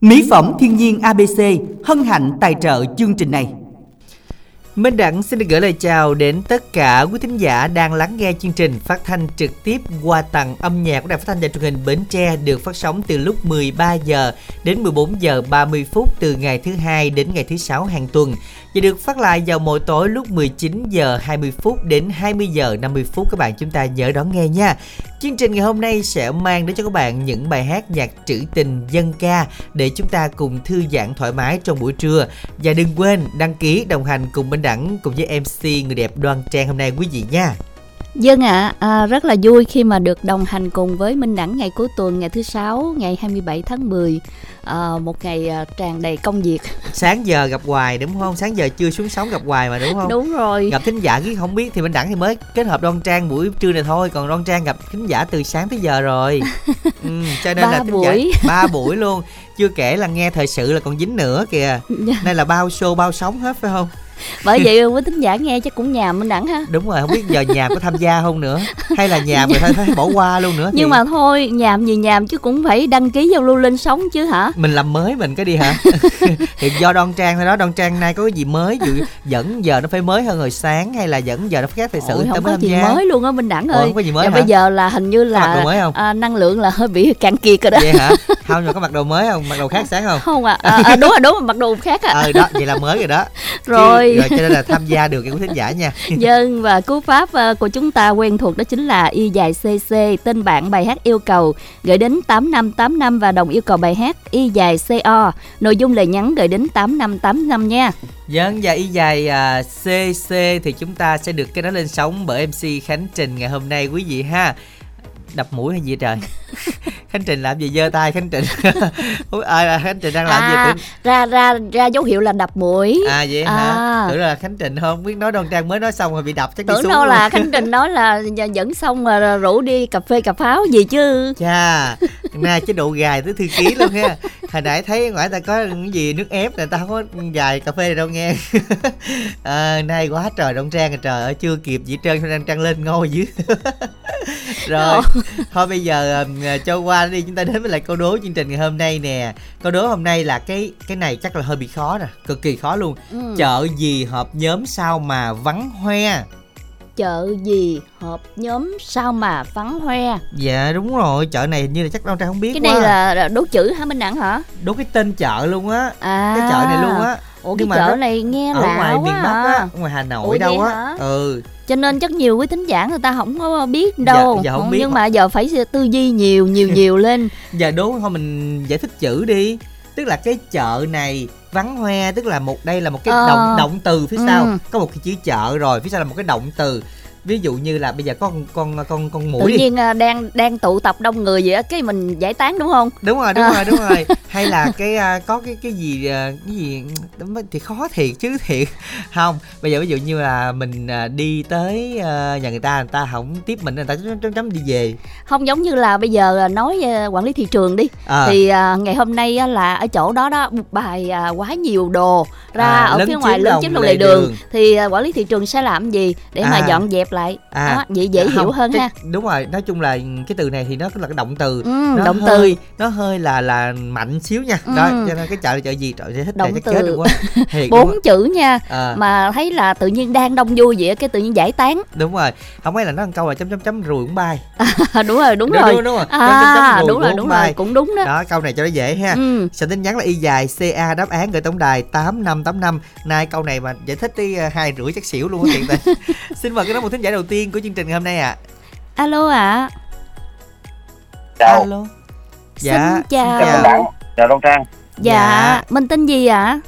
Mỹ phẩm thiên nhiên ABC hân hạnh tài trợ chương trình này. Minh Đẳng xin được gửi lời chào đến tất cả quý thính giả đang lắng nghe chương trình phát thanh trực tiếp qua tầng âm nhạc của Đài Phát thanh và Truyền hình Bến Tre được phát sóng từ lúc 13 giờ đến 14 giờ 30 phút từ ngày thứ hai đến ngày thứ sáu hàng tuần và được phát lại vào mỗi tối lúc 19 giờ 20 phút đến 20 giờ 50 phút các bạn chúng ta nhớ đón nghe nha. Chương trình ngày hôm nay sẽ mang đến cho các bạn những bài hát nhạc trữ tình dân ca để chúng ta cùng thư giãn thoải mái trong buổi trưa. Và đừng quên đăng ký, đồng hành cùng Minh Đẳng cùng với MC người đẹp Đoan Trang hôm nay quý vị nha. Dân ạ, à, à, rất là vui khi mà được đồng hành cùng với Minh Đẳng ngày cuối tuần ngày thứ sáu ngày 27 tháng 10 à, một ngày à, tràn đầy công việc. Sáng giờ gặp hoài đúng không? Sáng giờ chưa xuống sóng gặp hoài mà đúng không? Đúng rồi. Gặp thính giả chứ không biết thì Minh Đẳng thì mới kết hợp Đoan Trang buổi trưa này thôi, còn Đoan Trang gặp thính giả từ sáng tới giờ rồi. ừ, cho nên ba là thính buổi. giả ba buổi luôn. Chưa kể là nghe thời sự là còn dính nữa kìa. Đây là bao show bao sóng hết phải không? Bởi vậy quý thính giả nghe chắc cũng nhàm minh đẳng ha. Đúng rồi không biết giờ nhàm có tham gia không nữa. Hay là nhàm rồi thôi thấy bỏ qua luôn nữa nhưng thì... mà thôi nhàm gì nhàm chứ cũng phải đăng ký giao lưu lên sóng chứ hả? Mình làm mới mình cái đi hả? Thì do đoan trang thôi đó đoan trang nay có cái gì mới? Dù dẫn giờ nó phải mới hơn hồi sáng hay là dẫn giờ nó phải khác thời sự Ôi, không có gì gia. mới luôn á minh đẳng ơi. Ủa, không có gì mới bây giờ là hình như là mới không? À, năng lượng là hơi bị cạn kiệt rồi đó. Vậy hả? Không mà có mặc đồ mới không? Mặc đồ khác sáng không? Không à, à, à đúng rồi đúng rồi mặc đồ khác à ờ đó vậy là mới rồi đó. Rồi Rồi. Cho nên là tham gia được cái quý thính giả nha. Dân và cú pháp ờ, của chúng ta quen thuộc đó chính là y dài cc tên bạn bài hát yêu cầu gửi đến tám năm tám năm và đồng yêu cầu bài hát y dài co nội dung lời nhắn gửi đến tám năm tám năm nha. Dân và y dài à, CC thì chúng ta sẽ được cái đó lên sóng bởi MC Khánh Trình ngày hôm nay quý vị ha đập mũi hay gì trời? Khánh trình làm gì? Giơ tay khánh trình. À, khánh trình đang làm à, gì ra ra ra dấu hiệu là đập mũi. À vậy à. hả tưởng là khánh trình không? Biết nói đoan trang mới nói xong rồi bị đập chắc tưởng đâu là khánh trình nói là dẫn xong rồi rủ đi cà phê cà pháo gì chứ? Cha nay chế độ gài tới thư ký luôn ha. Hồi nãy thấy ngoài ta có cái gì nước ép này ta không có dài cà phê đâu nghe. À, nay quá trời đoan trang trời ơi chưa kịp gì trơn đang trăng lên ngôi dưới. Rồi thôi bây giờ uh, cho qua đi chúng ta đến với lại câu đố chương trình ngày hôm nay nè. Câu đố hôm nay là cái cái này chắc là hơi bị khó nè cực kỳ khó luôn. Ừ. chợ gì họp nhóm sao mà vắng hoe chợ gì họp nhóm sao mà vắng hoe? Dạ đúng rồi chợ này như là chắc đâu trang không biết cái này là đố chữ hả minh đẳng hả? Đố cái tên chợ luôn á à. cái chợ này luôn á. Ủa cái chợ này nghe ở lạ ngoài quá miền bắc à. á ngoài hà nội ủa đâu á. ừ. Cho nên chắc nhiều quý thính giả người ta không có biết đâu. dạ, dạ không biết. Nhưng mà giờ phải tư duy nhiều nhiều nhiều lên. Giờ đố thôi mình giải thích chữ đi. Tức là cái chợ này vắng hoe tức là một đây là một cái ờ. động động từ phía ừ. sau có một cái chữ chợ rồi phía sau là một cái động từ ví dụ như là bây giờ có con con con con mũi tự nhiên đi. đang đang tụ tập đông người vậy á cái mình giải tán đúng không đúng rồi đúng à. rồi đúng rồi hay là cái có cái cái gì cái gì thì khó thiệt chứ thiệt không bây giờ ví dụ như là mình đi tới nhà người ta người ta không tiếp mình người ta chấm chấm đi về không giống như là bây giờ nói quản lý thị trường đi à. thì ngày hôm nay là ở chỗ đó đó bài quá nhiều đồ ra à, ở phía ngoài lớn chiếm lề đường. đường thì quản lý thị trường sẽ làm gì để à. mà dọn dẹp lại. À, đó, vậy dễ hiểu hơn cái, ha. đúng rồi nói chung là cái từ này thì nó là cái động từ. Ừ, nó động hơi, từ nó hơi là là mạnh xíu nha. Ừ. đó cho nên cái chợ chợ gì trời giải thích động từ. chết quá bốn chữ nha à. mà thấy là tự nhiên đang đông vui vậy cái tự nhiên giải tán. Đúng rồi. Không mấy là nó câu là chấm chấm chấm rùi cũng bay. À, đúng rồi. Đúng, đúng rồi đúng, đúng rồi. À, chấm, đúng rồi đúng rồi cũng đúng đó. Đó câu này cho nó dễ ha. Ừ. sao tin nhắn là y dài ca đáp án gửi tổng đài tám năm tám năm. Nay câu này mà giải thích tới à, hai rưỡi chắc xỉu luôn á ta xin mời cái đó một thính giả đầu tiên của chương trình ngày hôm nay ạ. À. alo ạ. À. chào. Alo. Dạ xin chào. chào chào, chào Đông Trang. Dạ, dạ. mình tên gì ạ? À?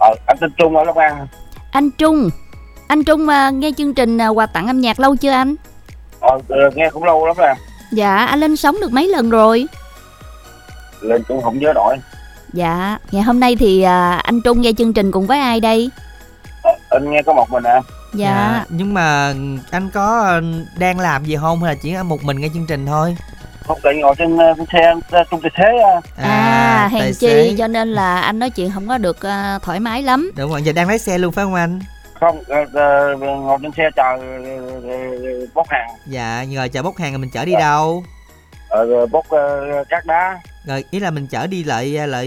ờ, anh tên Trung ở Long An. Anh Trung. Anh Trung uh, nghe chương trình uh, quà tặng âm nhạc lâu chưa anh? Ờ, nghe cũng lâu lắm rồi. Dạ anh lên sóng được mấy lần rồi? Lên cũng không nhớ nổi. Dạ ngày hôm nay thì uh, anh Trung nghe chương trình cùng với ai đây? ờ, anh nghe có một mình à dạ. dạ nhưng mà anh có ờ, đang làm gì không hay là chỉ một mình nghe chương trình thôi? Không tại ngồi trên, trên xe trong tài xế à, à hèn chi xế. cho nên là anh nói chuyện không có được uh, thoải mái lắm. Đúng rồi giờ đang lái xe luôn phải không anh? Không uh, uh, ngồi trên xe chờ uh, bốc hàng. Dạ nhờ chờ bốc hàng rồi mình chở đi đâu? Ờ, bốc uh, cát đá. Rồi ý là mình chở đi lợi Là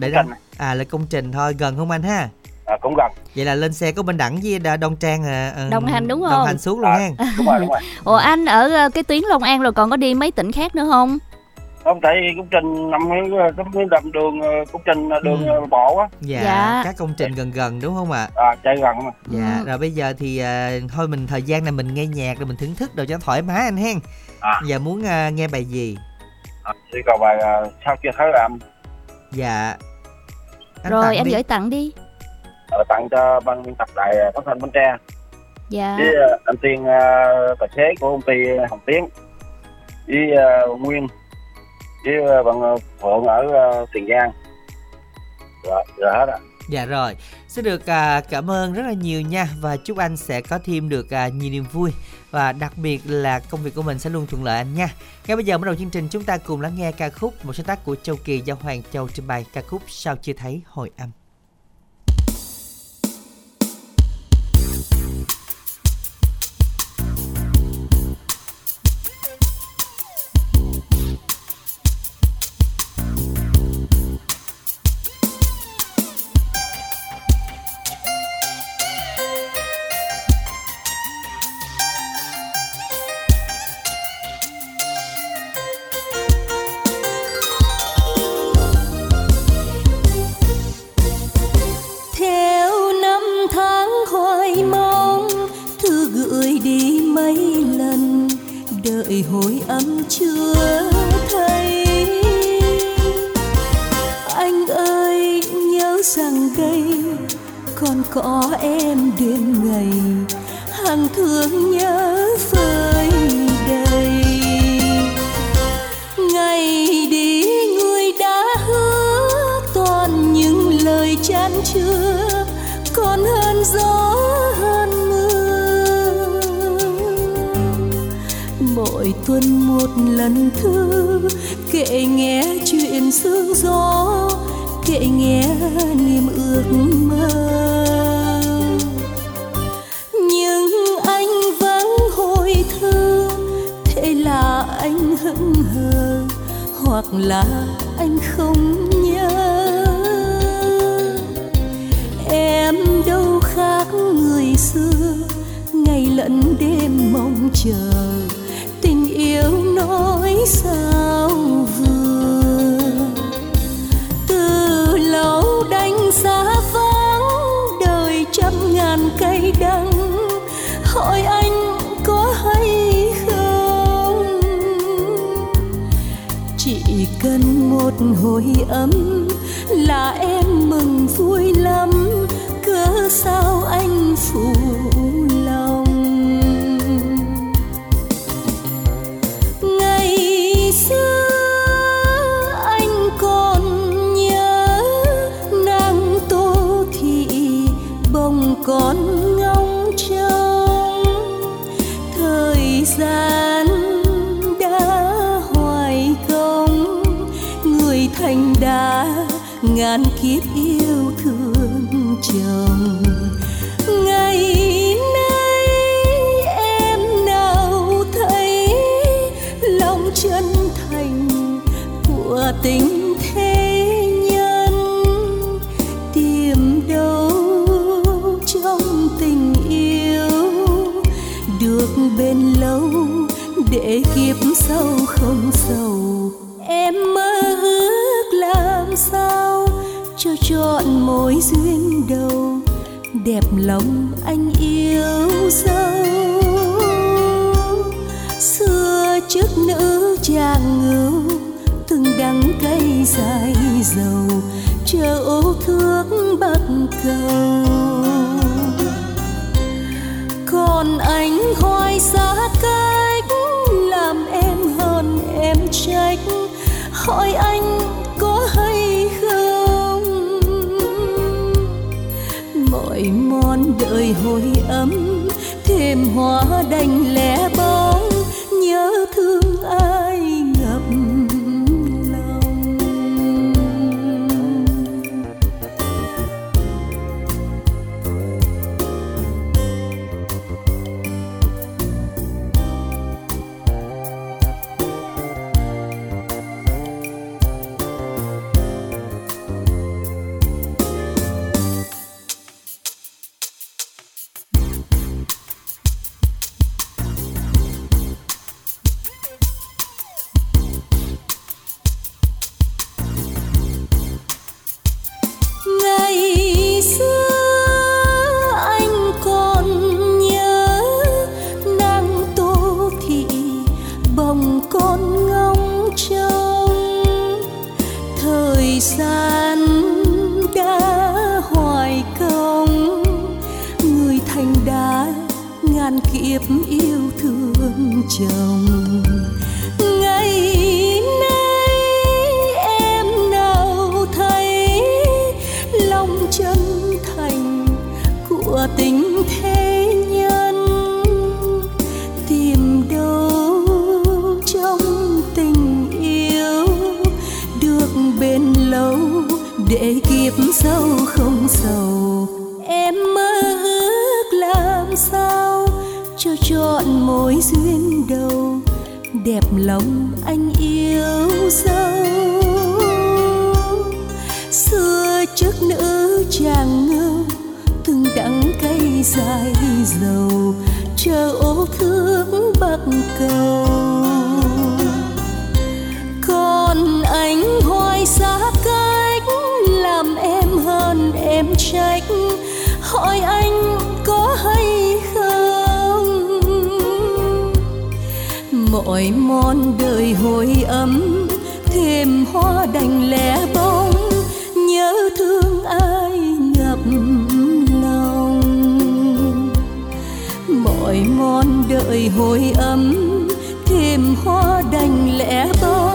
để công trình. à lợi công trình thôi gần không anh ha à, cũng gần vậy là lên xe có bên đẳng với Đa- đông trang à, ừ, Đồng hành đúng đồng không? hành suốt luôn À. ha đúng rồi đúng rồi ủa anh ở ờ, cái tuyến Long An rồi còn có đi mấy tỉnh khác nữa không không tại vì công trình nằm cái cái đầm đường ờ, công trình đường Ừ. ờ, bộ á dạ, Dạ. các công trình gần gần đúng không ạ à, chạy gần mà dạ Ừ. rồi bây giờ thì à, thôi mình thời gian này mình nghe nhạc rồi mình thưởng thức đồ cho nó thoải mái anh hen À. giờ muốn à, nghe bài gì à, đi cầu bài ờ, sao chưa thấy làm dạ rồi tặng anh đi. gửi tặng đi ờ, tặng cho ban biên tập đài ờ, phát thanh bến tre. Dạ. Với ờ, anh tiên ờ, tài xế của công ty hồng tiến. Với ờ, nguyên. Với ờ, bạn ờ, phượng ở ờ, tiền giang. Rồi rồi hết ạ. Dạ rồi, xin được à, cảm ơn rất là nhiều nha. Và chúc anh sẽ có thêm được à, nhiều niềm vui. Và đặc biệt là công việc của mình sẽ luôn thuận lợi anh nha. Ngay bây giờ mở đầu chương trình chúng ta cùng lắng nghe ca khúc một sáng tác của Châu Kỳ do Hoàng Châu trình bày. Ca khúc Sao chưa thấy hồi âm. Ngàn kiếp yêu thương chồng. Ngày nay em nào thấy lòng chân thành của tình thế nhân? Tìm đâu trong tình yêu được bên lâu để kiếp sau không sầu. Mối duyên đầu, đẹp lòng anh yêu dấu. Xưa trước nữ chàng ngưu, từng đắng cây dài dầu, chờ ô thước bắc cầu. Còn anh hoài xa cách, làm em hơn em trách. Hỏi anh đời hồi ấm thêm hoa đành lẻ bóng nhớ thương ai? Chờ ô thương bắc cầu. Còn anh hoài xa cách, làm em hơn em trách. Hỏi anh có hay không? Mọi món đời hồi ấm, thêm hoa đành lẻ bóng con đợi hồi ấm thêm hoa đành lẻ bóng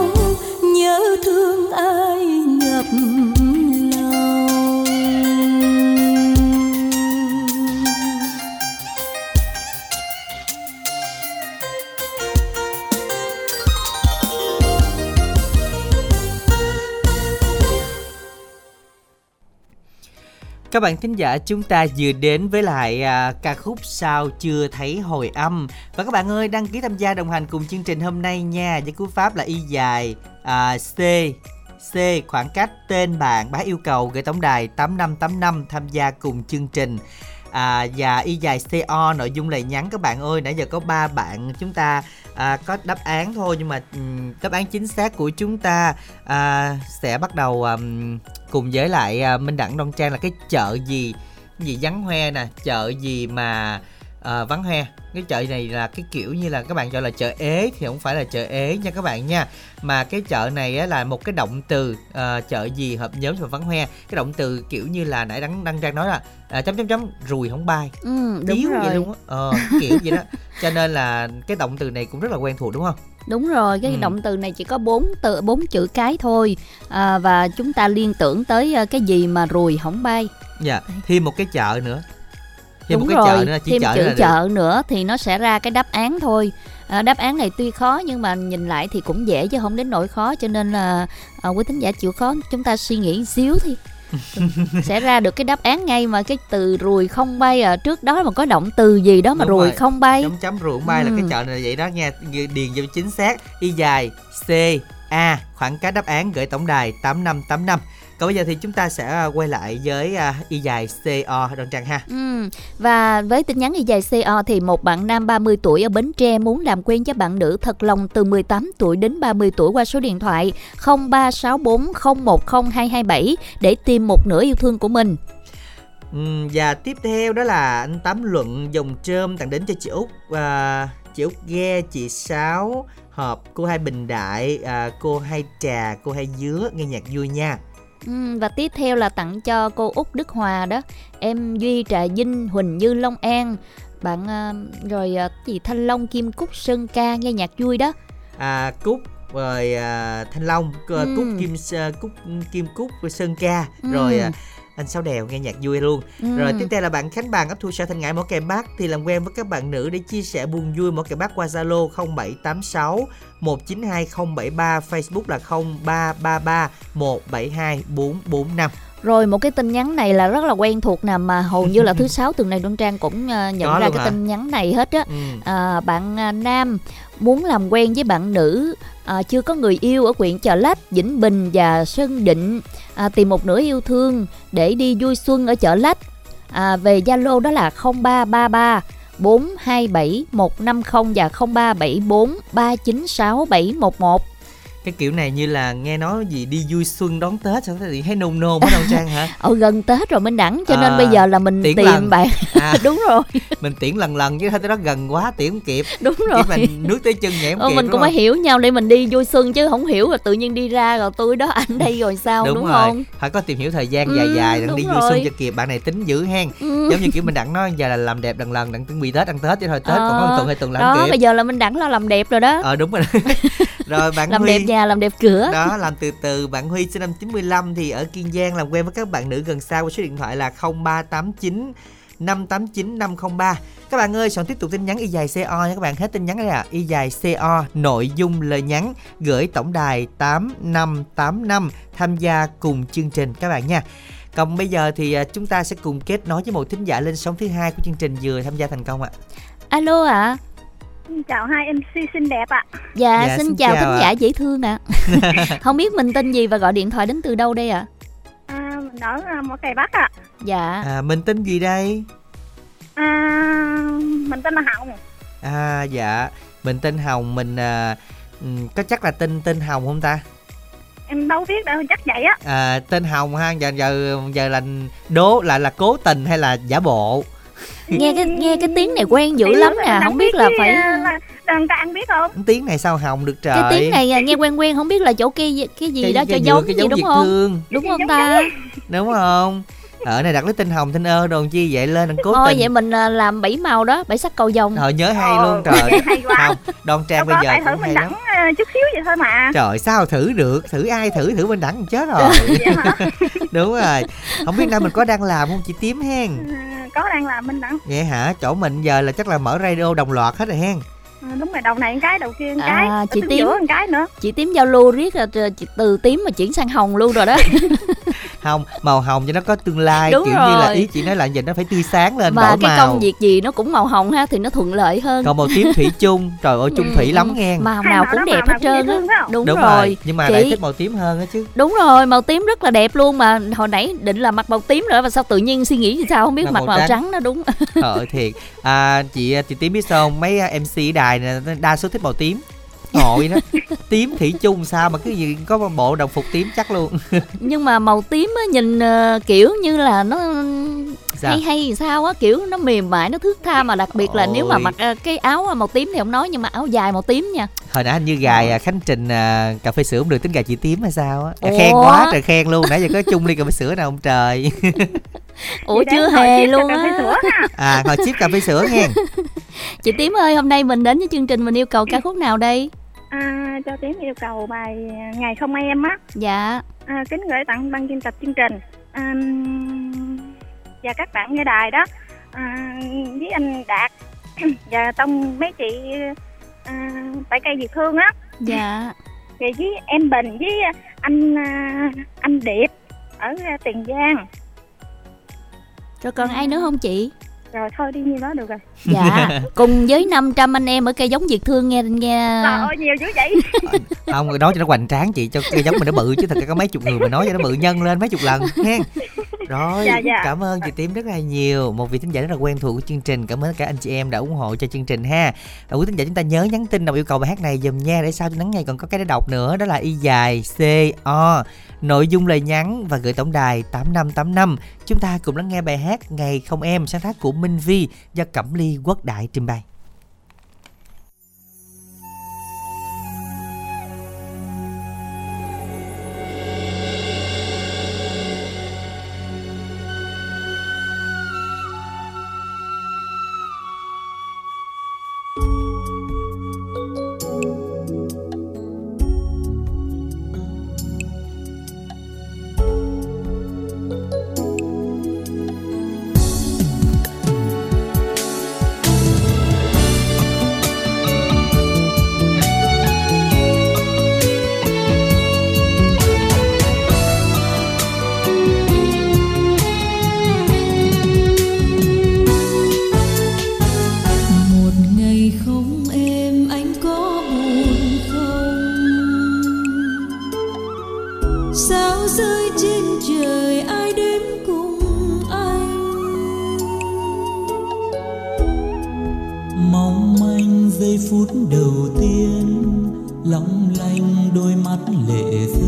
Các bạn thính giả chúng ta vừa đến với lại à, ca khúc sao chưa thấy hồi âm. Và các bạn ơi đăng ký tham gia đồng hành cùng chương trình hôm nay nha. Với cú pháp là y dài à, c C khoảng cách tên bạn bá yêu cầu gửi tổng đài 8585 tham gia cùng chương trình à, và y dài co nội dung lời nhắn. Các bạn ơi nãy giờ có ba bạn chúng ta à, có đáp án thôi nhưng mà um, đáp án chính xác của chúng ta à, sẽ bắt đầu um, cùng với lại uh, minh đẳng đông trang là cái chợ gì? Gì vắng hoe nè chợ gì mà uh, vắng hoe cái chợ này là cái kiểu như là các bạn gọi là chợ ế thì không phải là chợ ế nha các bạn nha. Mà cái chợ này á, là một cái động từ uh, chợ gì hợp nhóm và vắng hoe cái động từ kiểu như là nãy đăng đăng trang nói là à, chấm chấm chấm rùi không bay. Ừ, đúng Điếu rồi. vậy luôn á. Ờ, kiểu vậy đó. Cho nên là cái động từ này cũng rất là quen thuộc đúng không? Đúng rồi cái ừ. động từ này chỉ có bốn từ bốn chữ cái thôi. À, và chúng ta liên tưởng tới cái gì mà rùi không bay. Dạ thêm một cái chợ nữa thêm Đúng một cái rồi, chợ nữa chỉ thêm chợ chữ nữa chợ nữa thì nó sẽ ra cái đáp án thôi à, đáp án này tuy khó nhưng mà nhìn lại thì cũng dễ chứ không đến nỗi khó cho nên là à, quý thính giả chịu khó chúng ta suy nghĩ xíu thì sẽ ra được cái đáp án ngay mà cái từ rùi không bay à trước đó mà có động từ gì đó mà Đúng rồi. không bay chấm chấm không bay ừ. là cái ừ. chợ này vậy đó nha điền cho chính xác y dài c a khoảng cách đáp án gửi tổng đài tám năm tám năm còn bây giờ thì chúng ta sẽ à, quay lại với uh, y dài CO Đơn Trang ha. Ừ. Và với tin nhắn y dài CO thì một bạn nam 30 tuổi ở Bến Tre muốn làm quen với bạn nữ thật lòng từ 18 tuổi đến 30 tuổi qua số điện thoại 0364010227 để tìm một nửa yêu thương của mình. Ừ, và tiếp theo đó là anh Tám Luận dòng trơm tặng đến cho chị Út và chị Út Ghe, chị Sáu Hợp, cô Hai Bình Đại, à, cô Hai Trà, cô Hai Dứa nghe nhạc vui nha. Ừ, và tiếp theo là tặng cho cô Út Đức Hòa đó em Duy Trà Vinh Huỳnh Như Long An bạn uh, rồi uh, gì Thanh Long Kim Cúc Sơn Ca nghe nhạc vui đó à Cúc rồi uh, Thanh Long uh, ừ. Cúc Kim uh, Cúc Kim Cúc Sơn Ca ừ. rồi uh, anh sáu đèo nghe nhạc vui luôn. Ừ. rồi tiếp theo là bạn khánh bằng ấp thu sa thanh ngãi mỏ kèm bác thì làm quen với các bạn nữ để chia sẻ buồn vui mỏ kèm bác qua zalo 0786 192073 facebook là 0333 172 445 rồi một cái tin nhắn này là rất là quen thuộc nè mà hầu như là thứ sáu tuần này Đoan Trang cũng uh, nhận Có ra cái hả? tin nhắn này hết á. Ừ. À, bạn uh, nam muốn làm quen với bạn nữ à, chưa có người yêu ở huyện Chợ Lách, Vĩnh Bình và Sơn Định à, tìm một nửa yêu thương để đi vui xuân ở Chợ Lách. À, về Zalo đó là 0333 427 150 và 0374 396 711. Cái kiểu này như là nghe nói gì đi vui xuân đón tết sao thì thấy nôn nôn ở đâu trang hả? Ở gần tết rồi minh đẳng cho à, nên bây giờ là mình tiễn tìm lần. bạn. À, đúng rồi. Mình tiễn lần lần chứ tới đó gần quá tiễn không kịp. Đúng rồi. mình nước tới chân nhảy không ờ, kịp mình cũng phải hiểu nhau để mình đi vui xuân chứ không hiểu rồi tự nhiên đi ra rồi tôi đó anh đây rồi sao đúng, đúng rồi. không? Phải có tìm hiểu thời gian dài ừ, dài đặng đi rồi. vui xuân cho kịp bạn này tính dữ hen. Ừ. giống như kiểu mình đặng nói giờ là làm đẹp lần lần đặng chuẩn bị tết ăn tết chứ thôi tết à, còn có tuần hai tuần làm đó kịp. bây giờ là mình đặng là làm đẹp rồi đó. Ờ đúng rồi. Rồi bạn làm Huy, đẹp nhà làm đẹp cửa. Đó làm từ từ. Bạn Huy sinh năm 95 thì ở Kiên Giang làm quen với các bạn nữ gần xa qua số điện thoại là 0389 589 503 các bạn ơi soạn tiếp tục tin nhắn y dài CO nha các bạn. Hết tin nhắn đây à y dài CO nội dung lời nhắn gửi tổng đài 8585 tham gia cùng chương trình các bạn nha. Còn bây giờ thì à, chúng ta sẽ cùng kết nối với một thính giả lên sóng thứ hai của chương trình vừa tham gia thành công ạ. Alo ạ. à. Chào hai MC xinh đẹp ạ. Dạ, dạ xin, xin chào, chào thính giả dễ thương ạ. À. không biết mình tên gì và gọi điện thoại đến từ đâu đây ạ? À? à mình ở à, một cây Bắc ạ. À. Dạ. À mình tên gì đây? À mình tên là Hồng. À dạ, mình tên Hồng, mình à, ừ, có chắc là tên tên Hồng không ta? em đâu biết đâu chắc vậy á à, tên hồng ha giờ giờ giờ là đố là là cố tình hay là giả bộ nghe cái nghe cái tiếng này quen dữ lắm nè không biết là phải đàn anh biết không? Tiếng này sao hồng được trời cái tiếng này nghe quen quen không biết là chỗ kia cái gì cái, đó cho giống gì đúng không? Đúng không ta? Đúng không? Ở này đặt lấy tinh hồng tinh ơ đồn chi vậy? Lên đừng cố Thôi tình vậy mình à, làm bảy màu đó bảy sắc cầu vồng. Trời nhớ hay luôn trời. hay quá. không đoan trang bây giờ hay lắm. à, chút xíu vậy thôi mà. Trời sao thử được? Thử ai thử? Thử bên đẳng chết rồi. Đúng rồi. Không biết nay mình có đang làm không? Chị tím hen à, có đang làm minh đẳng vậy hả? Chỗ mình giờ là chắc là mở radio đồng loạt hết rồi hen. À, đúng rồi đầu này một cái đầu kia một cái. À, chị tím. một cái nữa. Chị tím giao lưu riết rồi từ tím mà chuyển sang hồng luôn rồi đó không màu hồng cho nó có tương lai đúng kiểu rồi. như là ý chị nói là giờ nó phải tươi sáng lên mà cái màu. công việc gì nó cũng màu hồng ha thì nó thuận lợi hơn. Còn màu tím thủy chung trời ơi chung thủy lắm nghe. Màu nào cũng đẹp hết trơn á. Đúng, đúng rồi. rồi nhưng mà chị... lại thích màu tím hơn á chứ. Đúng rồi màu tím rất là đẹp luôn mà. Hồi nãy định là mặc màu tím nữa và sao tự nhiên suy nghĩ thì sao không biết mặc màu, màu trắng. trắng đó đúng. Ờ thiệt. À, chị chị tím biết sao không? Mấy mc đài này đa số thích màu tím ngồi đó. Tím thủy chung sao mà cái gì có bộ đồng phục tím chắc luôn. Nhưng mà màu tím á nhìn uh, kiểu như là nó sao? hay hay sao á kiểu nó mềm mại nó thước tha mà đặc biệt là Ôi. nếu mà mặc uh, cái áo màu tím thì không nói nhưng mà áo dài màu tím nha. Hồi nãy như gài uh, khánh trình uh, cà phê sữa không được tính gài chị tím hay sao á. Khen quá trời khen luôn nãy giờ có chung ly cà phê sữa nào không trời. Ủa chưa hề luôn á. à hồi chip cà phê sữa nghe. Chị tím ơi hôm nay mình đến với chương trình mình yêu cầu ca khúc nào đây à, cho tím yêu cầu bài ngày không em á dạ. À, kính gửi tặng ban biên tập chương trình. À, và các bạn nghe đài đó. À, với anh đạt và tông mấy chị à, tại cây việt thương á. Dạ. Rồi với em bình với anh à, anh điệp ở tiền giang. Rồi còn ai nữa không chị rồi thôi đi như đó được rồi. Dạ cùng với 500 anh em ở cây giống việt thương nghe nghe. Trời ơi nhiều dữ vậy. Không nói cho nó hoành tráng chị cho cây giống mình nó bự chứ thật ra có mấy chục người mà nói cho nó bự nhân lên mấy chục lần nghe rồi dạ, dạ. cảm ơn chị tím rất là nhiều. Một vị thính giả rất là quen thuộc của chương trình. Cảm ơn cả anh chị em đã ủng hộ cho chương trình ha. Và quý thính giả chúng ta nhớ nhắn tin đồng yêu cầu bài hát này dùm nha để sao cho nắng ngày còn có cái để đọc nữa. Đó là y dài c o. Nội dung lời nhắn và gửi tổng đài 8585 chúng ta cùng lắng nghe bài hát ngày không em sáng tác của Minh Vi do Cẩm Ly Quốc Đại trình bày phút đầu tiên long lanh đôi mắt lệ rơi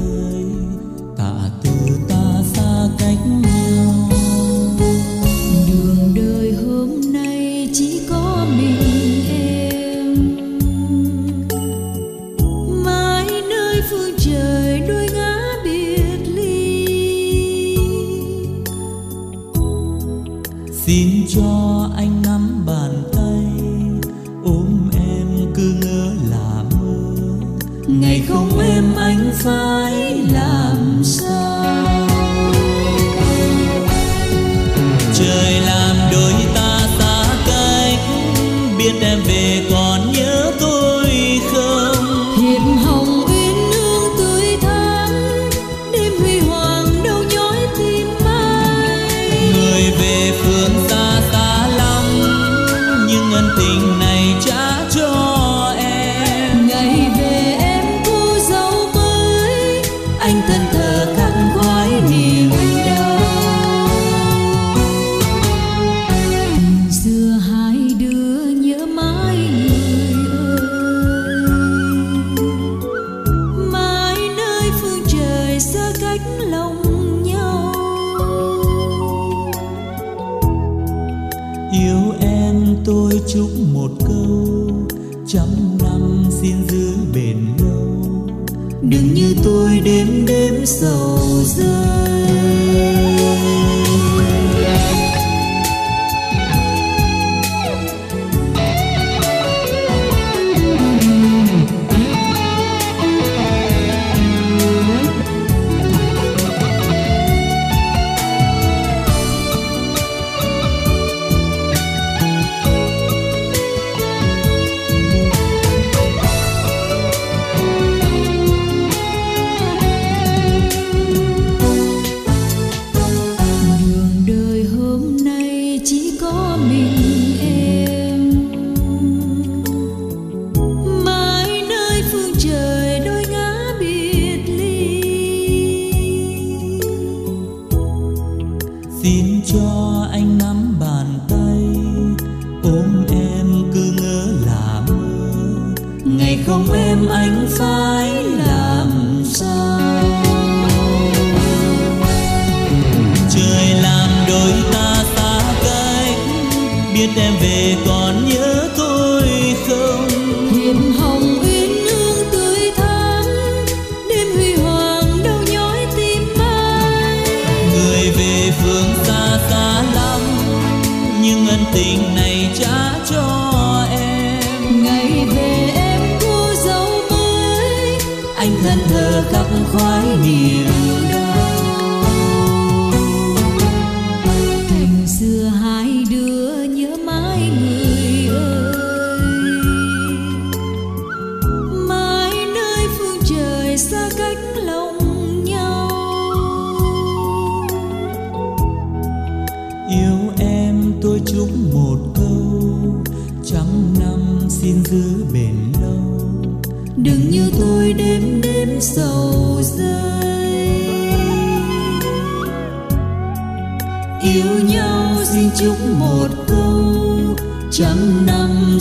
biết em về còn nhớ tôi không? Hiệp hồng uyên ương tươi thắm đêm huy hoàng đâu nhói tim ai người về phương xa xa lắm nhưng ân tình này trả cho em. Ngày về em cô dâu mới anh thân thờ khắc khoái niềm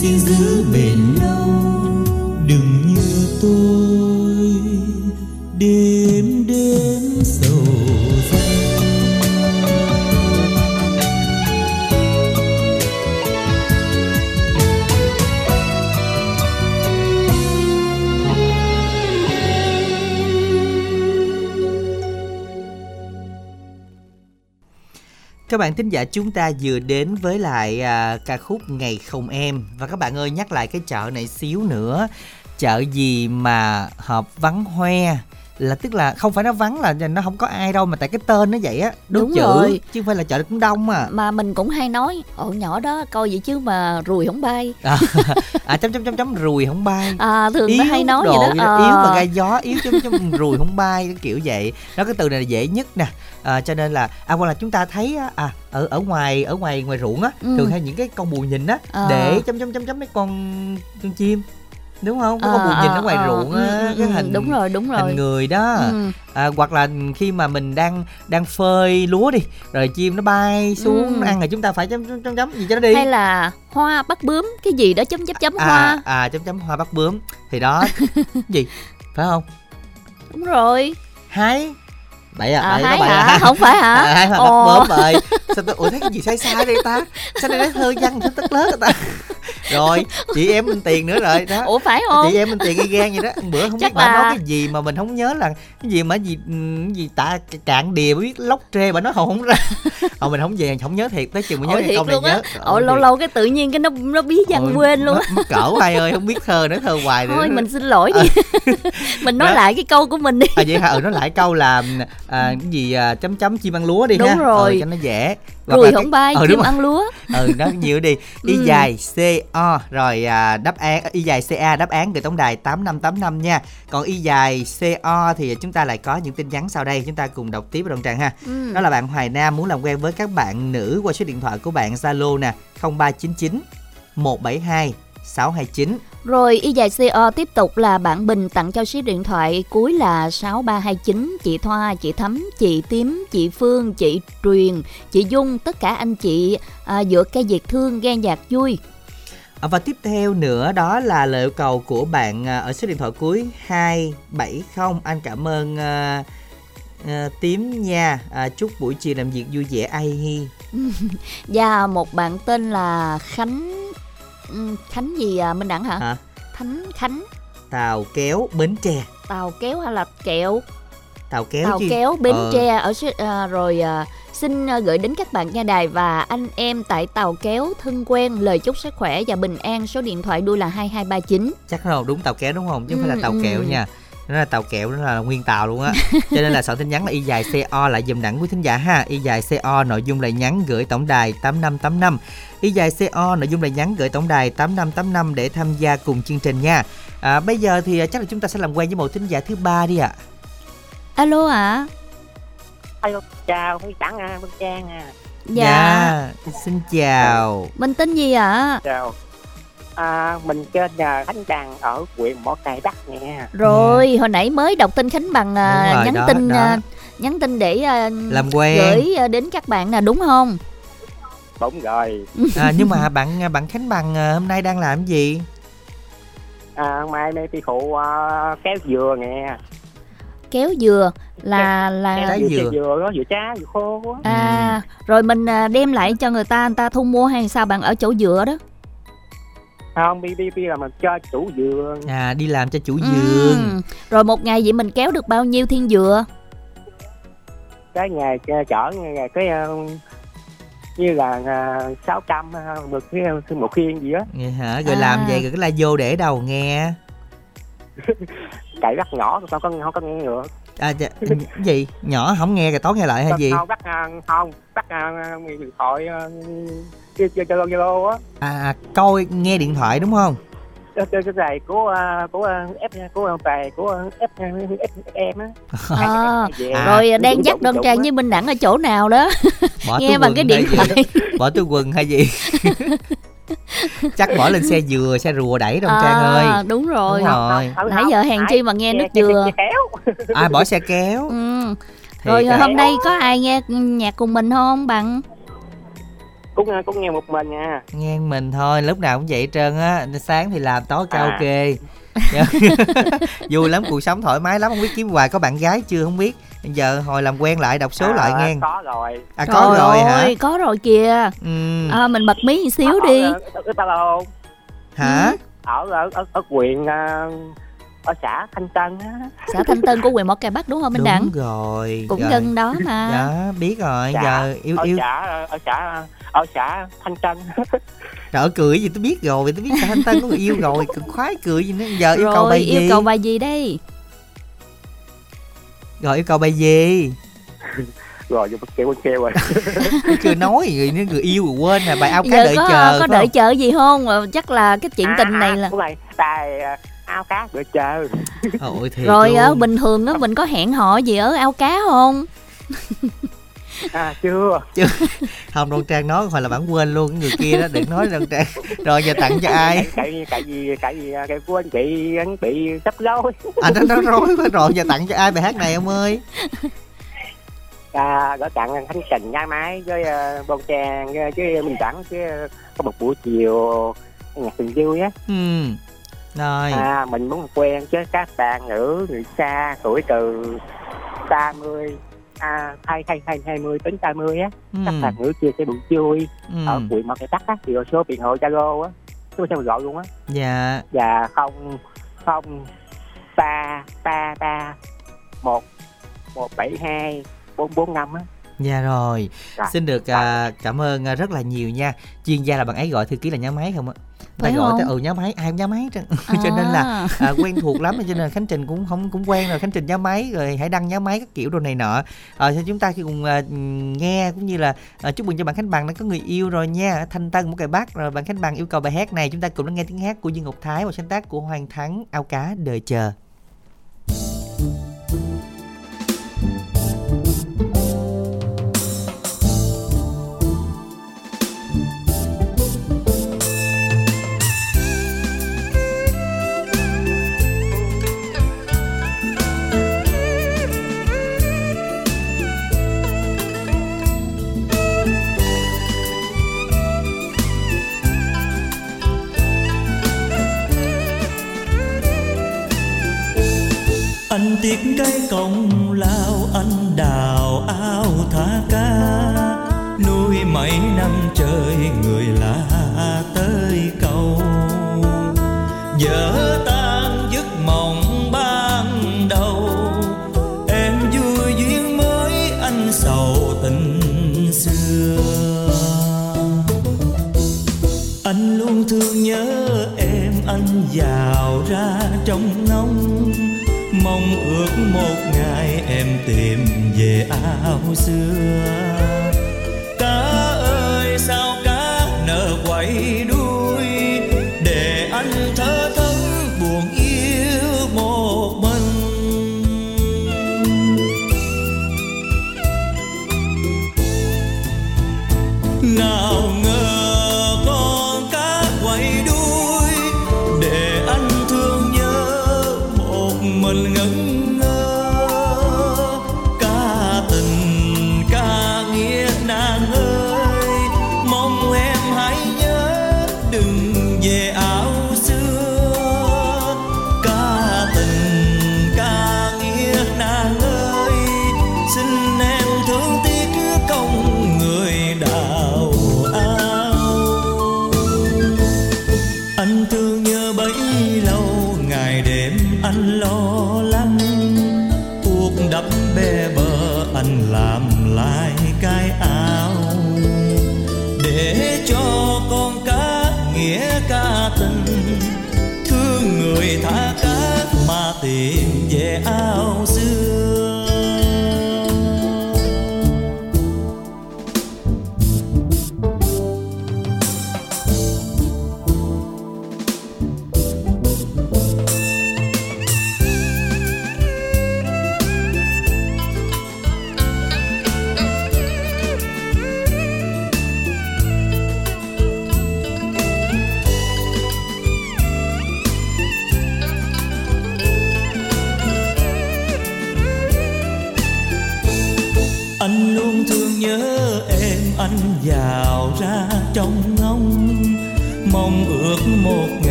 xin giữ bền Các bạn thính giả chúng ta vừa đến với lại à, ca khúc Ngày không em. Và các bạn ơi nhắc lại cái chợ này xíu nữa. Chợ gì mà họp vắng hoe? Là tức là không phải nó vắng là nó không có ai đâu mà tại cái tên nó vậy á. Đốt Đúng chữ rồi. chứ không phải là chợ cũng đông à. Mà mình cũng hay nói ồ nhỏ đó coi vậy chứ mà rùi không bay. À, à chấm chấm chấm chấm rùi không bay. À, thường nó hay nói độ vậy đó. yếu mà gai gió yếu chấm chấm rùi không bay cái kiểu vậy. Đó cái từ này là dễ nhất nè. À, cho nên là à hoặc là chúng ta thấy á, à ở ở ngoài ở ngoài ngoài ruộng á Ừ. thường hay những cái con bù nhìn á Ờ. để chấm chấm chấm chấm mấy con con chim đúng không? Có à, con bù nhìn ở ngoài à, ruộng á ừ, cái hình đúng rồi đúng rồi. hình người đó. Ừ. à, hoặc là khi mà mình đang đang phơi lúa đi rồi chim nó bay xuống ừ. ăn rồi chúng ta phải chấm chấm chấm, chấm gì cho nó đi. Hay là hoa bắt bướm cái gì đó chấm chấm chấm à, hoa. à chấm chấm hoa bắt bướm. Thì đó gì? Phải không? Đúng rồi. Hái bậy à, à bậy hái hả? à. không phải hả? À, hái hoa bắt bướm rồi sao tôi ủa thấy cái gì sai sai đây ta? Sao đây thơ văn sao tức lớn ta? Rồi chị em mình tiền nữa rồi đó. Ủa phải không? Chị em mình tiền ghi gan vậy đó. Bữa không Chắc biết bà là... nói cái gì mà mình không nhớ là cái gì mà gì cái gì tạ cạn đìa biết lóc trê bà nói không không ra. Ờ mình không về không nhớ thiệt. Tới chừng mới nhớ câu này nhớ. Ồ lâu lâu cái tự nhiên cái nó nó bí văn quên luôn cỡ ai ơi không biết thơ nói thơ hoài thôi mình xin lỗi đi. Ờ. mình nói lại cái câu của mình đi. À vậy hả? Ừ nói lại câu là à, cái gì à, chấm chấm chim ăn lúa đi đúng ha. Rồi. ừ, cho nó dễ. Rồi không bay ừ, chim ăn lúa. Ừ nó nhiều đi. Y ừ. dài c o rồi à, đáp án y dài ca đáp án gửi tổng đài tám năm tám năm nha. Còn y dài co thì chúng ta lại có những tin nhắn sau đây. Chúng ta cùng đọc tiếp đồng trang ha. Ừ. đó là bạn hoài nam muốn làm quen với các bạn nữ qua số điện thoại của bạn zalo nè 0399 172 629 rồi y dài CO tiếp tục là bạn Bình tặng cho số điện thoại cuối là 6329 chị Thoa, chị Thấm, chị Tím, chị Phương, chị Truyền, chị Dung, tất cả anh chị à, giữa cây diệt thương ghen dạt vui. À, và tiếp theo nữa đó là lời yêu cầu của bạn à, ở số điện thoại cuối 270 anh cảm ơn uh, uh, tím nha. À, chúc buổi chiều làm việc vui vẻ ai hi. Và một bạn tên là Khánh khánh gì à, minh đẳng hả? Hả? Khánh khánh. Tàu kéo bến tre. Tàu kéo hay là kẹo? Tàu kéo tàu chứ. kéo bến ờ. tre ở à, rồi à, xin à, gửi đến các bạn nghe đài và anh em tại tàu kéo thân quen. Lời chúc sức khỏe và bình an. Số điện thoại đuôi là 2239 chắc rồi đúng tàu kéo đúng không? Chứ không ừ, phải là tàu ừ. kẹo nha nó là tàu kẹo nó là nguyên tàu luôn á cho nên là soạn tin nhắn là y dài co lại dùm đẳng quý thính giả ha y dài co nội dung là nhắn gửi tổng đài tám năm tám năm y dài co nội dung là nhắn gửi tổng đài tám năm tám năm để tham gia cùng chương trình nha à, bây giờ thì chắc là chúng ta sẽ làm quen với một thính giả thứ ba đi ạ à. alo ạ à? alo chào quý đẳng à minh trang à dạ. dạ xin chào mình tên gì ạ à? chào à, mình trên nhà Khánh Bằng ở huyện Mỏ Cày Bắc nè. Rồi yeah. hồi nãy mới đọc tin Khánh Bằng uh, rồi, nhắn đó, tin đó. Uh, nhắn tin để uh, làm quen. gửi uh, đến các bạn là đúng không? Đúng rồi. À, nhưng mà bạn bạn Khánh Bằng uh, hôm nay đang làm gì? À, mai nay thì phụ uh, kéo dừa nè. Kéo dừa là là kéo dừa dừa. đó dừa trái dừa khô quá à ừ. rồi mình đem lại cho người ta người ta thu mua hay sao bạn ở chỗ dừa đó không đi đi đi là mình cho chủ vườn. À đi làm cho chủ ừ. vườn. rồi một ngày vậy mình kéo được bao nhiêu thiên dừa? Cái ngày chở ngày cái ờ, như là ờ, sáu trăm ờ, một cái một khiên gì á. Nghe hả? Rồi à. làm vậy rồi cái la vô để đâu nghe. Cậy bắt nhỏ sao không không có nghe được. À dạ, gì? Nhỏ không nghe rồi tối nghe lại hay gì? không bắt không bắt điện thoại chơi zalo á. À coi nghe điện thoại đúng không? Chơi cái này của của f của tài của f em á. À, rồi đang dắt đơn trang với minh đẳng ở chỗ nào đó. Bỏ nghe bằng cái điện thoại. Bỏ túi quần hay gì? Chắc bỏ lên xe dừa xe rùa đẩy đồng à, trang ơi. đúng rồi, đúng rồi. nãy giờ hàng chi mà nghe nước dừa. ai bỏ xe kéo. Ừ. rồi hôm nay có ai nghe nhạc cùng mình không bằng cũng cũng nghe một mình nha nghe mình thôi lúc nào cũng vậy trơn á sáng thì làm tối karaoke à. vui lắm cuộc sống thoải mái lắm không biết kiếm hoài có bạn gái chưa không biết giờ hồi làm quen lại đọc số à, lại nghe có rồi à có Trời rồi ơi, hả có rồi kìa ừ. à, mình bật mí một xíu đi hả ở ở ở, ở huyện uh, ở xã Thanh Tân á. Xã Thanh Tân của huyện Mỏ Cày Bắc đúng không Minh đúng rồi cũng rồi. gần đó mà đó biết rồi xã, giờ yêu ở yêu xã ở xã ở xã Thanh Tân. Trời ơi cười gì tôi biết rồi tôi biết xã Thanh Tân có người yêu rồi cực khoái cười gì nữa. Giờ yêu rồi, cầu bài gì? yêu cầu bài gì đây? Rồi yêu cầu bài gì? Rồi vô kêu kêu rồi. Chưa nói người người yêu rồi quên nè bài áo cá giờ đợi có, chờ có đợi không? chờ gì không? Chắc là cái chuyện à, tình này là này tài ao cá. Chờ Ôi, rồi ở bình thường á mình có hẹn hò gì ở ao cá không? À chưa. Chưa. Không đoan trang nói hoặc là bạn quên luôn người kia đó đừng nói đoan trang. Rồi giờ tặng cho ai? Tại tại vì tại vì cái của anh chị anh bị sắp rối. Anh à, nó rối quá rồi giờ tặng cho ai bài hát này ông ơi? À, gửi tặng khánh trình nhai máy với uh, bon trang với mình đẳng chứ có một buổi chiều nhạc tình vui á ừ rồi. À mình muốn quen chứ các bạn nữ người xa tuổi từ 30 à hai hai hai hai mươi đến ba mươi á. Ừ. các bạn nữ chia sẽ buổi vui. Ừ. ở huyện mặt tắc á thì số điện thoại zalo á. Tôi sẽ gọi luôn á. Dạ. Dạ không không ba ba ba một một bảy hai bốn bốn năm á Dạ rồi. rồi. Xin được uh, cảm ơn uh, rất là nhiều nha. Chuyên gia là bạn ấy gọi thư ký là nhá máy không ạ? ta gọi tới ừ nhá máy ai nhá máy à. cho nên là à, quen thuộc lắm cho nên khánh trình cũng không cũng quen rồi khánh trình nhá máy rồi hãy đăng nhá máy các kiểu đồ này nọ à, cho chúng ta khi cùng à, nghe cũng như là à, chúc mừng cho bạn khánh bằng đã có người yêu rồi nha thanh tân một cái bác rồi bạn khánh bằng yêu cầu bài hát này chúng ta cùng nghe tiếng hát của dương ngọc thái và sáng tác của hoàng thắng ao cá đời chờ tiếc cái công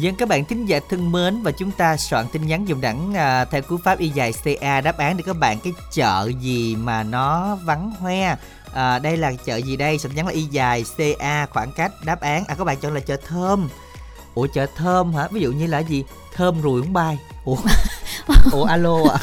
Dân các bạn thính giả thân mến và chúng ta soạn tin nhắn dùng đẳng à, theo cú pháp y dài CA đáp án để các bạn cái chợ gì mà nó vắng hoe? À, đây là chợ gì đây? Soạn nhắn là y dài CA khoảng cách đáp án. À các bạn chọn là chợ thơm. Ủa chợ thơm hả? Ví dụ như là gì? Thơm ruồi không bay. Ủa? Ủa alo à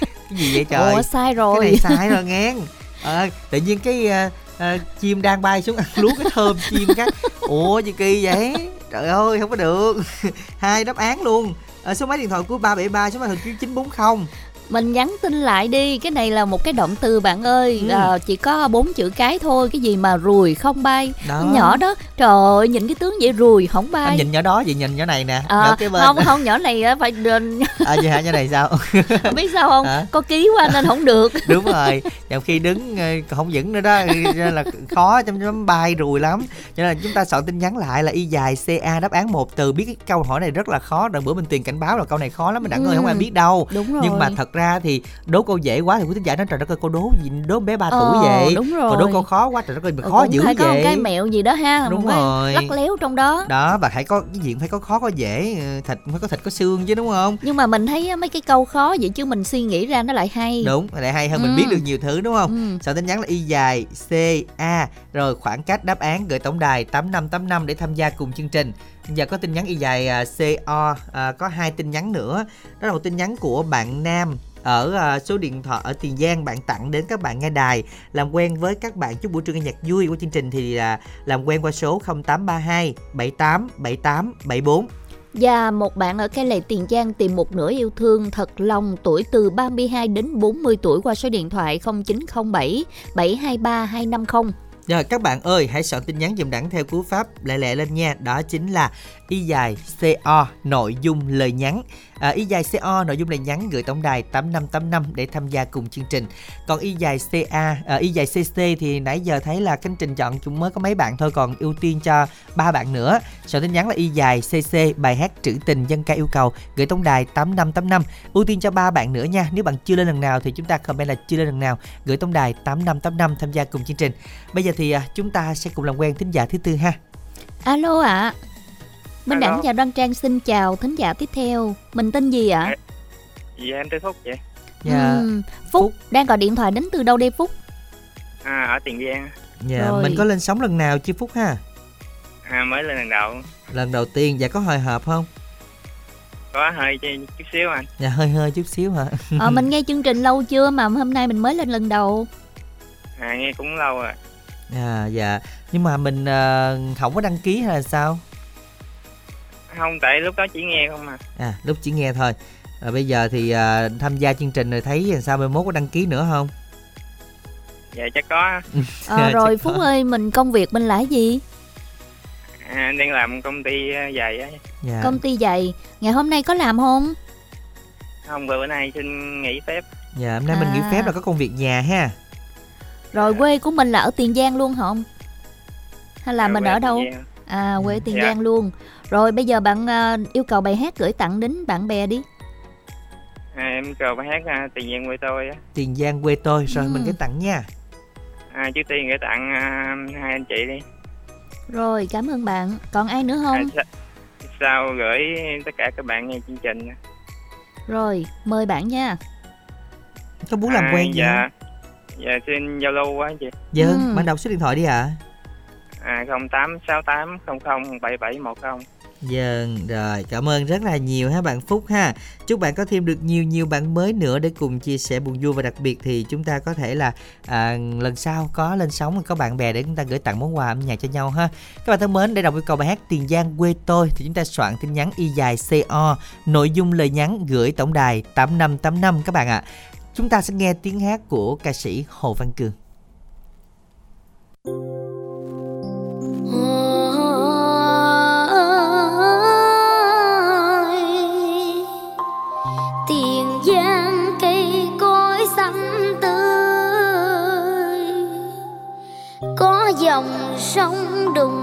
cái gì vậy trời? Ủa sai rồi cái này sai rồi ngán. À, tự nhiên cái à, à, chim đang bay xuống ăn lúa cái thơm chim cái. Ủa gì kỳ vậy trời ơi không có được. Hai đáp án luôn. À, số máy điện thoại của ba bảy ba số máy điện thoại chín bốn không mình nhắn tin lại đi cái này là một cái động từ bạn ơi. Ừ. à, chỉ có bốn chữ cái thôi cái gì mà ruồi không bay. Đó. nhỏ đó trời ơi nhìn cái tướng vậy ruồi không bay. Anh nhìn nhỏ đó vậy nhìn nhỏ này nè À, nhỏ cái bên. không không nhỏ này phải đền. À vậy hả nhỏ này sao? Biết sao không? Hả? có ký quá nên không được. Đúng rồi nhiều khi đứng ờ, không vững nữa đó nên là khó trong chấm bay rùi lắm. Cho nên là chúng ta soạn tin nhắn lại là y dài ca đáp án một từ biết cái câu hỏi này rất là khó đợt bữa mình tiền cảnh báo là câu này khó lắm mình đặng ơi Ừ. không ai biết đâu. Đúng rồi nhưng mà thật ra thì đố câu dễ quá thì quý thính giả nói trời đất ơi câu đố gì đố bé ba Ờ, tuổi vậy? đúng rồi. còn đố câu khó quá trời đất ơi mà Ừ, khó dữ phải có một vậy. cái mẹo gì đó ha Đúng một rồi. lắc léo trong đó. Đó và phải có cái diện phải có khó có dễ ờ, thịt phải có thịt có xương chứ đúng không? Nhưng mà mình thấy mấy cái câu khó vậy chứ mình suy nghĩ ra nó lại hay. Đúng lại hay hơn mình Ừ. biết được nhiều thứ đúng không? Ừ. soạn tin nhắn là y dài c a rồi khoảng cách đáp án gửi tổng đài tám năm tám năm để tham gia cùng chương trình giờ có tin nhắn y dài à, uh, co uh, à, có hai tin nhắn nữa. Đó là một tin nhắn của bạn nam ở à, số điện thoại ở Tiền Giang. Bạn tặng đến các bạn nghe đài. Làm quen với các bạn. Chúc buổi trưa nghe nhạc vui của chương trình thì là làm quen qua số 0832 78 78 74 Và một bạn ở cái lệ Tiền Giang tìm một nửa yêu thương thật lòng tuổi từ 32 đến 40 tuổi qua số điện thoại 0907 723 250. Rồi các bạn ơi, hãy soạn tin nhắn dùm đẳng theo cú pháp lẹ lẹ lên nha. Đó chính là y dài CO nội dung lời nhắn. À, y dài CO nội dung là nhắn gửi tổng đài 8585 để tham gia cùng chương trình. Còn y dài CA, à, y dài CC thì nãy giờ thấy là Khánh Trình chọn chúng mới có mấy bạn thôi còn ưu tiên cho ba bạn nữa. sở tin nhắn là y dài CC bài hát trữ tình dân ca yêu cầu gửi tổng đài 8585. Ưu tiên cho ba bạn nữa nha. Nếu bạn chưa lên lần nào thì chúng ta comment là chưa lên lần nào gửi tổng đài 8585 tham gia cùng chương trình. Bây giờ thì à, chúng ta sẽ cùng làm quen thính giả thứ tư ha. Alo ạ. Minh Alo. Đẳng và Đoan Trang xin chào thính giả tiếp theo. Mình tên gì ạ? Dạ em tên Phúc vậy Dạ. Ừm, Phúc, đang gọi điện thoại đến từ đâu đây Phúc? à, Ở Tiền Giang Dạ, Rồi. mình có lên sóng lần nào chưa Phúc ha? à, Mới lên lần đầu Lần đầu tiên dạ có hồi hộp không? Có hơi chút xíu anh Dạ hơi hơi chút xíu hả? Ờ, mình nghe chương trình lâu chưa mà hôm nay mình mới lên lần đầu. à, Nghe cũng lâu rồi À dạ, nhưng mà mình à, không có đăng ký hay là sao? Không tại lúc đó chỉ nghe không mà À lúc chỉ nghe thôi. Rồi bây giờ thì à, tham gia chương trình rồi thấy sao mai mốt có đăng ký nữa không? Dạ chắc có Ờ, Dạ, rồi chắc Phúc có. ơi, mình công việc mình là gì? à, đang làm công ty ờ, giày á Dạ. Công ty giày. Ngày hôm nay có làm không? Không bữa nay xin nghỉ phép Dạ, hôm nay mình nghỉ À. phép là có công việc nhà ha. Rồi quê của mình là ở Tiền Giang luôn không? Hay là À, mình quê ở đâu? Giang. À quê Tiền Dạ. Giang luôn. Rồi bây giờ bạn à, yêu cầu bài hát gửi tặng đến bạn bè đi. à, Em cầu bài hát à, Tiền Giang quê tôi á Tiền Giang quê tôi rồi Ừ. mình cái tặng nha. à, Trước tiên gửi tặng à, hai anh chị đi Rồi cảm ơn bạn. Còn ai nữa à, không? sa- Sau gửi tất cả các bạn nghe chương trình Rồi mời bạn nha. Có muốn làm à, quen gì dạ, không? Dạ xin Zalo quá anh chị Dạ, Ừ. bạn đọc số điện thoại đi ạ. à, 0868 00 7710 Dân, rồi, cảm ơn rất là nhiều ha bạn Phúc ha. Chúc bạn có thêm được nhiều nhiều bạn mới nữa để cùng chia sẻ buồn vui và đặc biệt thì chúng ta có thể là à, lần sau có lên sóng có bạn bè để chúng ta gửi tặng món quà âm nhạc cho nhau ha. Các bạn thân mến, để đọc yêu cầu bài hát Tiền Giang quê tôi thì chúng ta soạn tin nhắn y dài CO, nội dung lời nhắn gửi tổng đài 8585 các bạn ạ. À. Chúng ta sẽ nghe tiếng hát của ca sĩ Hồ Văn Cường. Dòng sông đùng.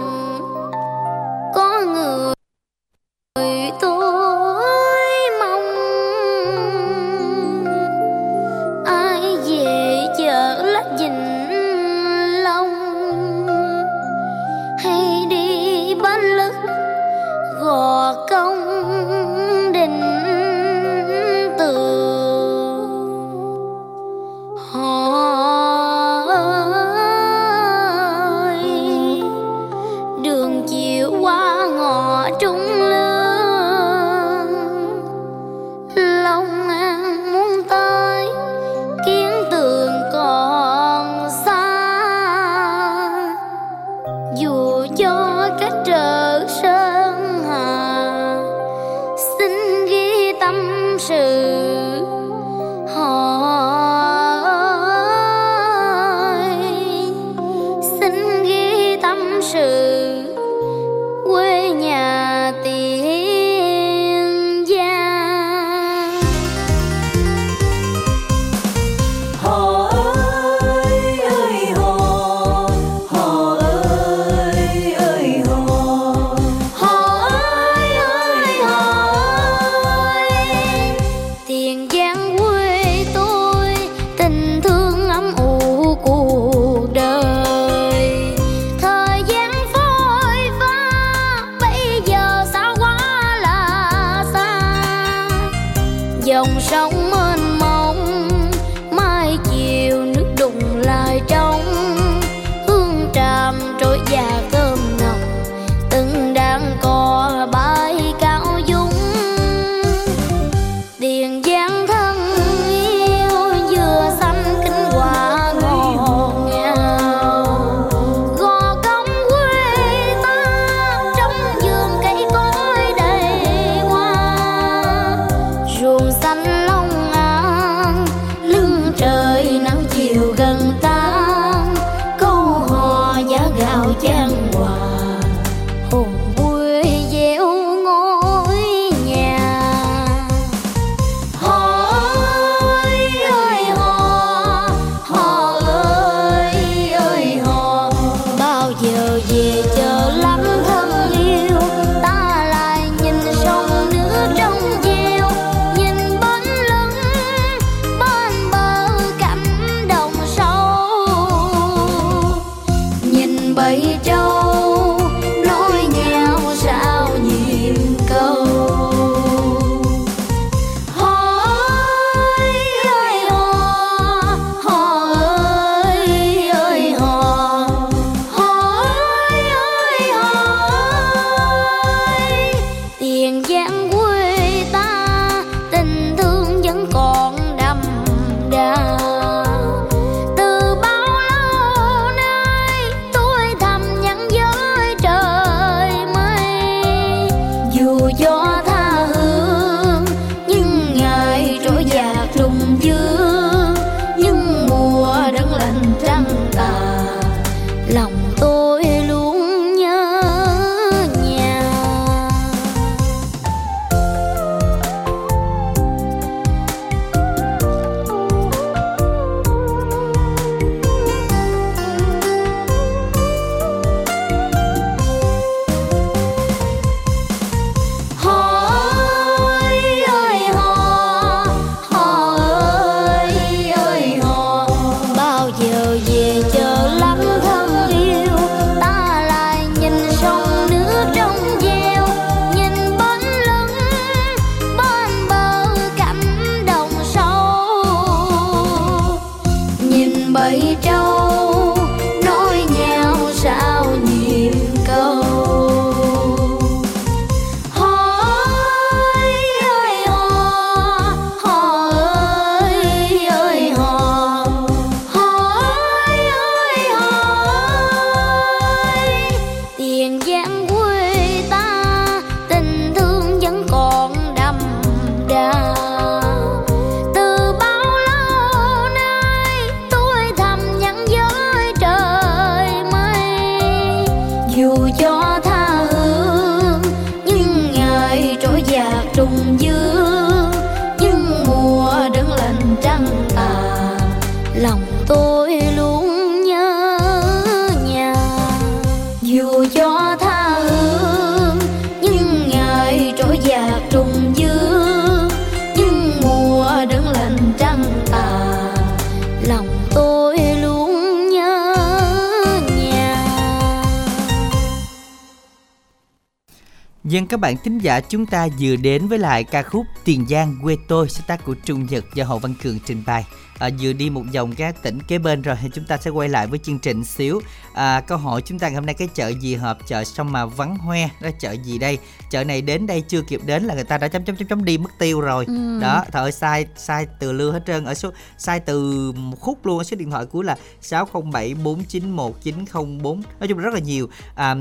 Dân các bạn thính giả, chúng ta vừa đến với lại ca khúc Tiền Giang quê tôi, sáng tác của Trung Nhật do Hồ Văn Cường trình bày à, vừa đi một vòng các tỉnh kế bên rồi thì chúng ta sẽ quay lại với chương trình xíu. À, câu hỏi chúng ta ngày hôm nay cái chợ gì hợp chợ xong mà vắng hoe? Đó chợ gì đây? Chợ này đến đây chưa kịp đến là người ta đã chấm chấm chấm chấm đi mất tiêu rồi. Ừ. đó thời sai sai từ lưa hết trơn. Ở số sai từ khúc luôn ở số điện thoại cuối là sáu không bảy bốn chín một chín không bốn. Nói chung là rất là nhiều. À,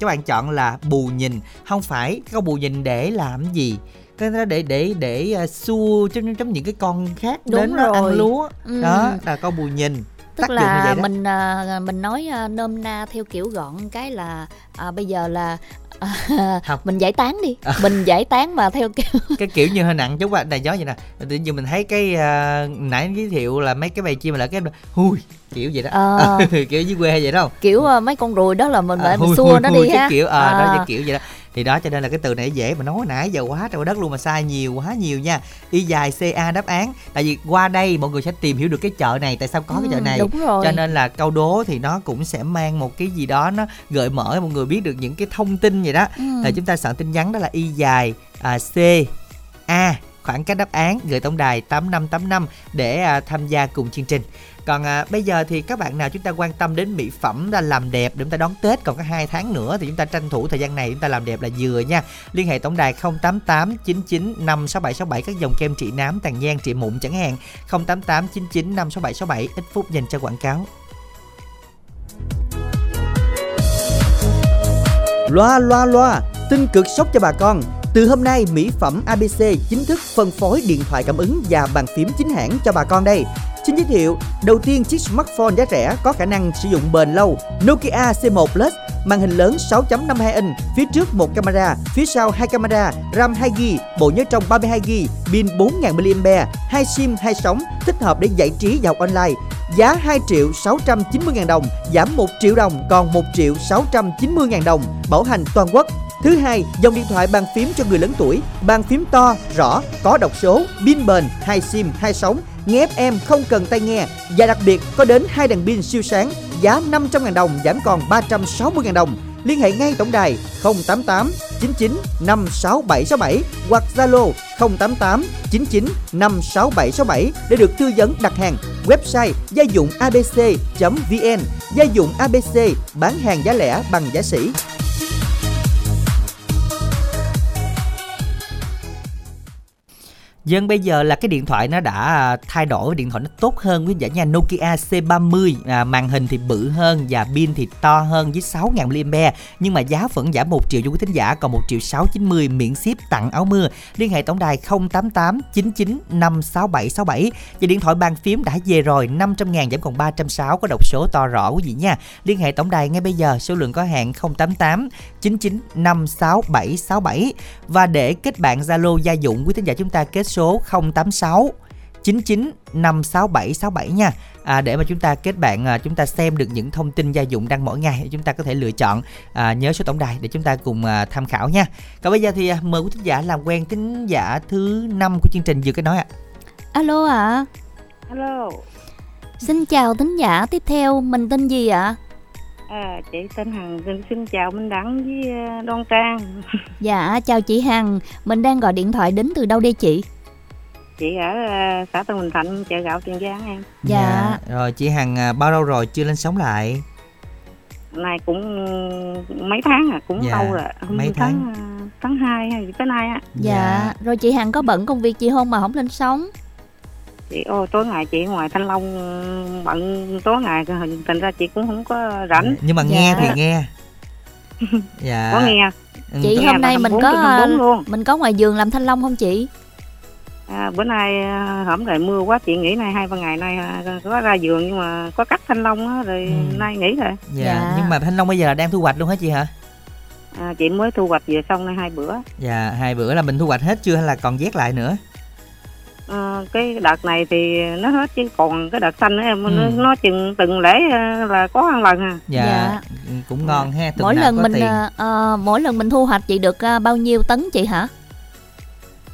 các bạn chọn là bù nhìn. Không phải câu bù nhìn để làm gì cái đó để để để uh, xua trong trong những cái con khác Đúng đến rồi. ăn lúa ừ. đó là câu bù nhìn tức là mình uh, mình nói uh, nôm na theo kiểu gọn cái là uh, bây giờ là uh, mình giải tán đi à. mình giải tán mà theo kiểu cái kiểu như hơi nặng chút này gió vậy nè tự nhiên mình thấy cái uh, nãy giới thiệu là mấy cái bài chim là cái hui kiểu vậy đó à. kiểu dưới quê vậy đó kiểu uh, mấy con ruồi đó là mình phải à, mình xua nó đi ha kiểu à, à. đó kiểu vậy đó thì đó cho nên là cái từ này dễ mà nói. Nãy giờ quá trời đất luôn mà sai nhiều quá nhiều nha. Y dài ca đáp án. Tại vì qua đây mọi người sẽ tìm hiểu được cái chợ này tại sao có ừ, cái chợ ừ, này. đúng rồi. cho nên là câu đố thì nó cũng sẽ mang một cái gì đó nó gợi mở mọi người biết được những cái thông tin vậy đó. Ừ. thì chúng ta soạn tin nhắn đó là y dài à, c a khoảng cách đáp án gửi tổng đài 8585 để à, tham gia cùng chương trình còn à, bây giờ thì các bạn nào chúng ta quan tâm đến mỹ phẩm là làm đẹp để chúng ta đón tết còn có hai tháng nữa thì chúng ta tranh thủ thời gian này chúng ta làm đẹp là vừa nha liên hệ tổng đài 088 99 56767 các dòng kem trị nám tàn nhang trị mụn chẳng hạn 088 99 56767 ít phút dành cho quảng cáo Loa loa loa, tin cực sốc cho bà con. Từ hôm nay, mỹ phẩm ABC chính thức phân phối điện thoại cảm ứng và bàn phím chính hãng cho bà con đây. Xin giới thiệu, đầu tiên chiếc smartphone giá rẻ có khả năng sử dụng bền lâu Nokia C1 Plus, màn hình lớn 6.52 inch, phía trước một camera, phía sau hai camera, RAM 2GB, bộ nhớ trong 32GB, pin 4000 mAh, hai SIM, hai sóng, thích hợp để giải trí và học online. Giá 2 triệu 690 ngàn đồng, giảm 1 triệu đồng còn 1 triệu 690 ngàn đồng, bảo hành toàn quốc. Thứ hai, dòng điện thoại bàn phím cho người lớn tuổi, bàn phím to, rõ, có đọc số, pin bền, hai SIM, hai sóng, nghe FM không cần tai nghe và đặc biệt có đến hai đèn pin siêu sáng, giá 500.000 đồng giảm còn 360.000 đồng. Liên hệ ngay tổng đài 088 99 56767 hoặc Zalo 088 99 56767 để được tư vấn đặt hàng. Website gia dụng abc.vn Gia dụng ABC bán hàng giá lẻ bằng giá sỉ. Dân bây giờ là cái điện thoại nó đã à, thay đổi điện thoại nó tốt hơn. Quý giả nha Nokia C30 à, màn hình thì bự hơn và pin thì to hơn với 6.000 mAh. Nhưng mà giá vẫn giảm 1 triệu cho quý thính giả còn 1 triệu 690 miễn ship tặng áo mưa. Liên hệ tổng đài 088 99 56767 và điện thoại bàn phím đã về rồi 500 ngàn giảm còn 360 có độc số to rõ quý vị nha. Liên hệ tổng đài ngay bây giờ số lượng có hạn 088 99 56767 và để kết bạn Zalo gia dụng quý thính giả chúng ta kết số 086 99 56767 nha à, để mà chúng ta kết bạn à, chúng ta xem được những thông tin gia dụng đăng mỗi ngày chúng ta có thể lựa chọn à, nhớ số tổng đài để chúng ta cùng à, tham khảo nha còn bây giờ thì à, mời quý thính giả làm quen thính giả thứ năm của chương trình vừa cái nói ạ alo ạ à. alo xin chào thính giả tiếp theo mình tên gì ạ À, chị tên Hằng xin, xin chào Minh Đẳng với à, Đoan Trang. Dạ, chào chị Hằng. Mình đang gọi điện thoại đến từ đâu đây chị? Chị ở uh, xã Tân Bình Thạnh, chợ gạo Tiền Giang em. Dạ. dạ. Rồi chị Hằng uh, bao lâu rồi chưa lên sống lại? Này cũng mấy tháng à, cũng dạ. lâu rồi. Mấy tháng? Tháng, tháng 2 hay tới nay á. Dạ. dạ. Rồi chị Hằng có bận công việc gì không mà không lên sống? chị ô tối ngày chị ngoài thanh long bận tối ngày thành ra chị cũng không có rảnh nhưng mà nghe dạ. thì nghe dạ có nghe ừ, chị nghe hôm nay mình có luôn. mình có ngoài giường làm thanh long không chị à, bữa nay à, hổm rồi mưa quá chị nghĩ nay hai ba ngày nay à, có ra giường nhưng mà có cắt thanh long á rồi ừ. nay nghỉ rồi dạ. dạ nhưng mà thanh long bây giờ là đang thu hoạch luôn hả chị hả à, chị mới thu hoạch về xong nay hai bữa dạ hai bữa là mình thu hoạch hết chưa hay là còn vét lại nữa à, cái đợt này thì nó hết chứ còn cái đợt xanh nữa em ừ. nó, nó chừng từng lễ ờ, là có ăn lần à dạ, dạ. cũng ngon ha mỗi lần mình uh, mỗi lần mình thu hoạch chị được bao nhiêu tấn chị hả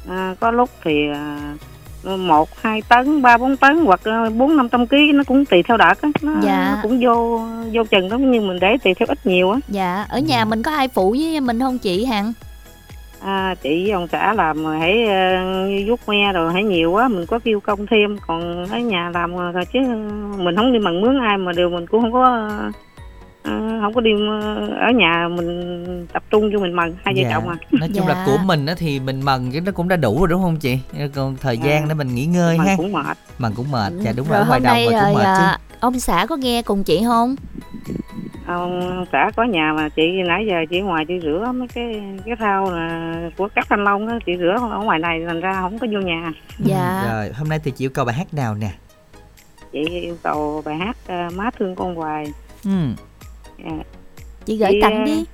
à, có lúc thì uh, một hai tấn ba bốn tấn hoặc bốn năm trăm ký nó cũng tùy theo đợt á nó, dạ. nó cũng vô vô chừng đó nhưng mình để tùy theo ít nhiều á dạ ở nhà ừ. mình có ai phụ với mình không chị hằng à, chị với ông xã làm hãy uh, vuốt me rồi hãy nhiều quá mình có kêu công thêm còn ở nhà làm rồi chứ mình không đi bằng mướn ai mà đều mình cũng không có uh, không có đi ở nhà mình tập trung cho mình mần hai vợ dạ. chồng à. Nói chung dạ. là của mình á thì mình mần cái nó cũng đã đủ rồi đúng không chị? Còn thời gian dạ. để mình nghỉ ngơi mần ha. cũng mệt. Mần cũng mệt dạ đúng rồi, rồi ngoài đồng mà cũng mệt chứ. ông xã có nghe cùng chị không? Ông xã có nhà mà chị nãy giờ chị ngoài chị rửa mấy cái cái thau là của các thanh long á chị rửa ở ngoài này thành ra không có vô nhà. Dạ. Ừ, rồi hôm nay thì chị yêu cầu bài hát nào nè? Chị yêu cầu bài hát uh, má thương con hoài. Ừ chị gửi chị, tặng đi.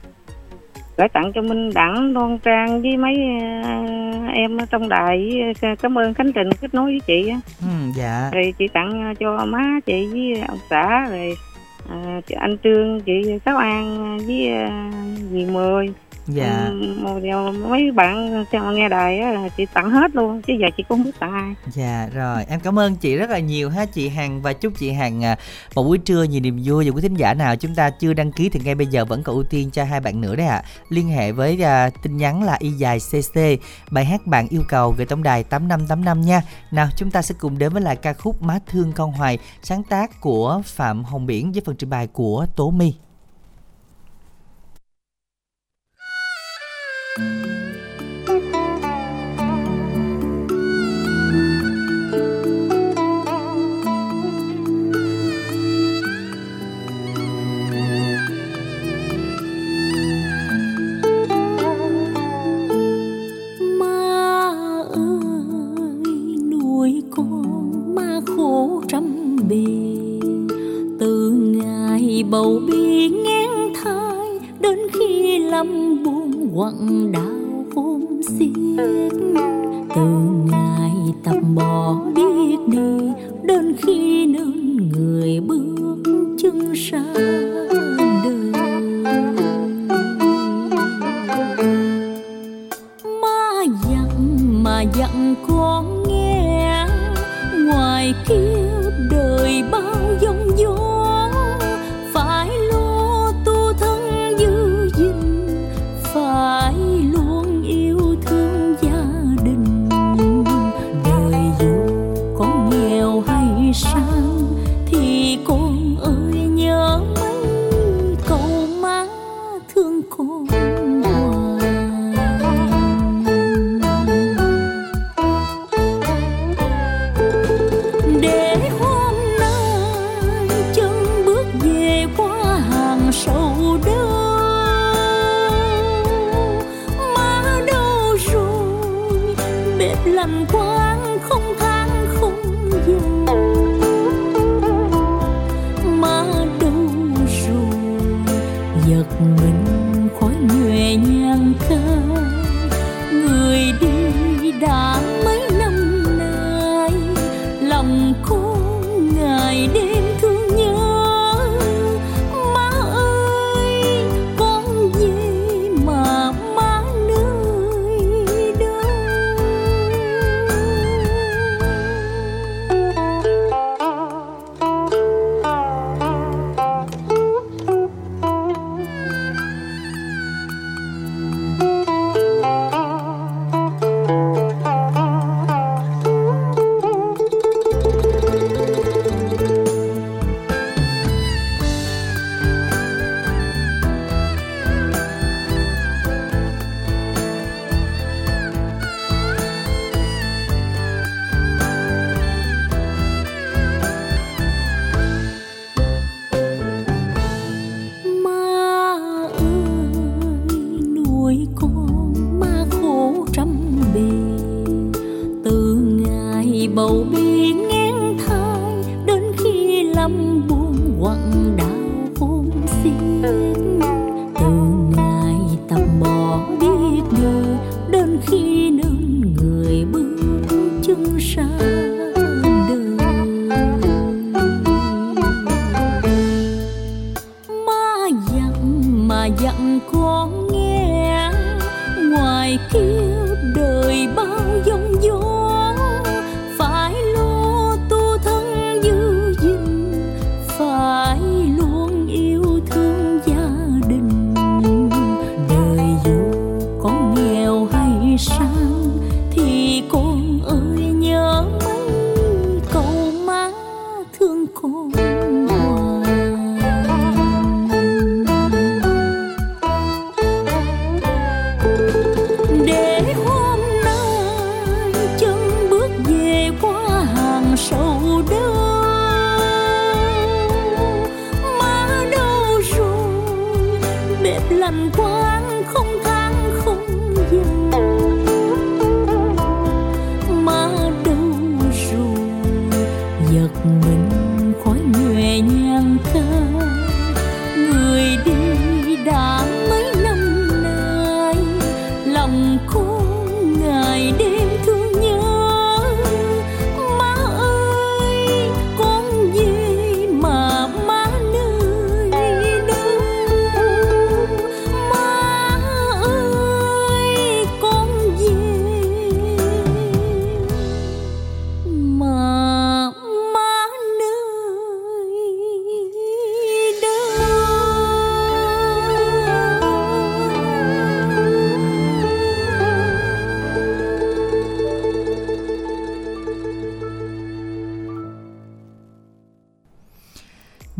gửi tặng cho Minh Đẳng, Đoan Trang với mấy uh, em ở trong đài với, cảm ơn Khánh Trình kết nối với chị Ừ, dạ. Rồi chị tặng cho má chị với ông xã rồi à, chị anh Trương chị Sáu An với dì Mười dạ. Ừ, mấy bạn nghe đài á chị tặng hết luôn chứ giờ chị cũng không biết tặng ai. Dạ rồi. Em cảm ơn chị rất là nhiều ha chị Hằng. Và chúc chị Hằng à, một buổi trưa nhiều niềm vui. Và quý thính giả nào chúng ta chưa đăng ký thì ngay bây giờ vẫn còn ưu tiên cho hai bạn nữa đấy ạ. À. liên hệ với uh, tin nhắn là y dài cc bài hát bạn yêu cầu gửi tổng đài tám năm tám năm nha. Nào chúng ta sẽ cùng đến với lại ca khúc má thương con hoài sáng tác của phạm hồng biển với phần trình bày của tố my bầu bi ngang thai đến khi lâm buồn quặng đau khôn xiết từ ngày tập bỏ biết đi đến khi nương người bước chân xa đời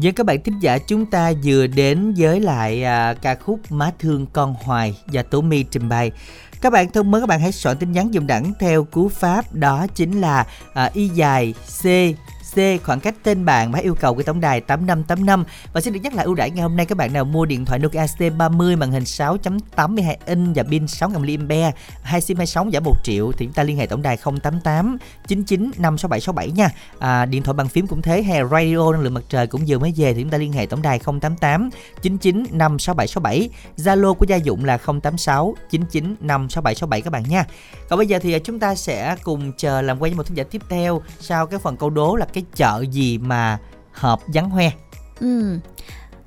Với các bạn thính giả chúng ta vừa đến với lại à, ca khúc Má thương con hoài do Tố My trình bày. Các bạn thân mến các bạn hãy soạn tin nhắn dùm đẳng theo cú pháp đó chính là à, y dài C C khoảng cách tên bạn và yêu cầu của tổng đài 8585 và xin được nhắc lại ưu đãi ngày hôm nay các bạn nào mua điện thoại Nokia C30 màn hình 6.82 inch và pin 6000 mAh hai sim 26 giá 1 triệu thì chúng ta liên hệ tổng đài 088 99 56767 nha. À, điện thoại bằng phím cũng thế hay radio năng lượng mặt trời cũng vừa mới về thì chúng ta liên hệ tổng đài 088 99 56767 Zalo của gia dụng là 086 99 56767 các bạn nha. Còn bây giờ thì chúng ta sẽ cùng chờ làm quen với một thính giả tiếp theo sau cái phần câu đố là cái cái chợ gì mà hợp vắng hoe? Ừ.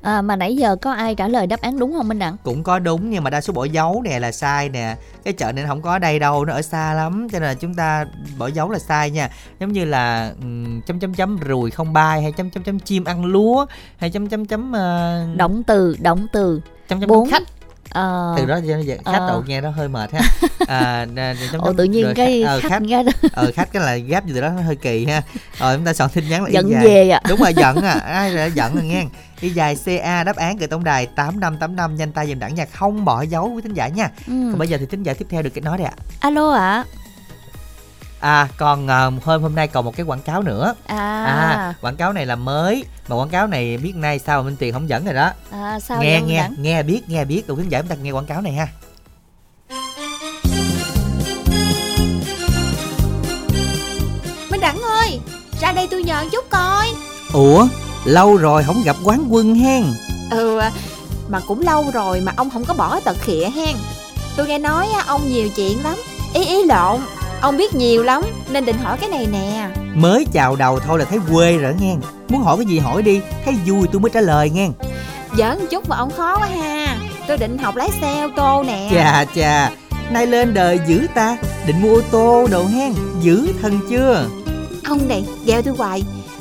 À, mà nãy giờ có ai trả lời đáp án đúng không Minh Đặng? Cũng có đúng nhưng mà đa số bỏ dấu nè là sai nè. Cái chợ này không có ở đây đâu, nó ở xa lắm Cho nên là chúng ta bỏ dấu là sai nha. Giống như là um, chấm chấm chấm rùi không bay hay chấm chấm chấm chim ăn lúa Hay chấm chấm chấm uh... Động từ, động từ. Chấm chấm Bốn. khách à, từ đó khách à. đầu nghe nó hơi mệt ha. À, chấm, Ồ, tự nhiên rồi, cái ờ, khách, khách nghe đó. ờ khách cái là gáp gì từ đó nó hơi kỳ ha. Rồi chúng ta soạn tin nhắn là giận về à đúng rồi giận à. Ai là giận rồi nghe. Y dài ca đáp án gửi tổng đài tám năm tám năm nhanh tay dùm đẳng nha không bỏ dấu với thính giả nha. Ừ. còn bây giờ thì thính giả tiếp theo được cái nói đây ạ. Alo ạ. à. À còn uh, hôm hôm nay còn một cái quảng cáo nữa. À. à quảng cáo này là mới mà quảng cáo này biết nay sao Minh Tiền không dẫn rồi đó. À sao Nghe nghe dẫn? nghe biết nghe biết đầu khán giả chúng ta nghe quảng cáo này ha. Minh Đẳng ơi, ra đây tôi nhờ chút coi. Ủa, lâu rồi không gặp quán quân hen. Ừ, mà cũng lâu rồi mà ông không có bỏ tật khịa hen. Tôi nghe nói ông nhiều chuyện lắm. Ý ý lộn, Ông biết nhiều lắm nên định hỏi cái này nè. Mới chào đầu thôi là thấy quê rồi nghe. Muốn hỏi cái gì hỏi đi Thấy vui tôi mới trả lời nghe. Giỡn chút mà ông khó quá ha. Tôi định học lái xe ô tô nè. Chà chà. Nay lên đời dữ ta. Định mua ô tô đồ hen Dữ thân chưa? Ông này gheo tôi hoài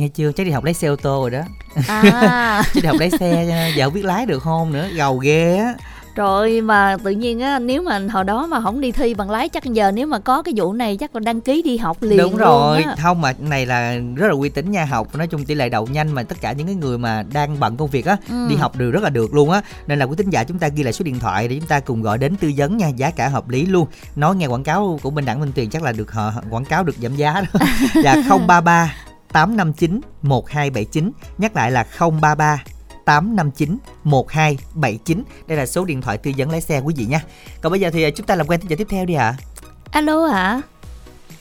nghe chưa? Chắc đi học lái xe ô tô rồi đó. À. chứ đi học lái xe giờ biết lái được không nữa gầu ghê á. Rồi mà tự nhiên á nếu mà hồi đó mà không đi thi bằng lái chắc giờ nếu mà có cái vụ này chắc còn đăng ký đi học liền đúng rồi. không mà này là rất là uy tín nha học nói chung tỷ lệ đậu nhanh mà tất cả những cái người mà đang bận công việc á ừ. đi học đều rất là được luôn á. Nên là quý tín giả chúng ta ghi lại số điện thoại để chúng ta cùng gọi đến tư vấn nha giá cả hợp lý luôn. Nói nghe quảng cáo của minh đẳng minh tuyền chắc là được họ quảng cáo được giảm giá đó. Là 033 859 1279 nhắc lại là 033 859 1279 đây là số điện thoại tư vấn lái xe quý vị nha còn bây giờ thì chúng ta làm quen tin giả tiếp theo đi ạ. À. alo hả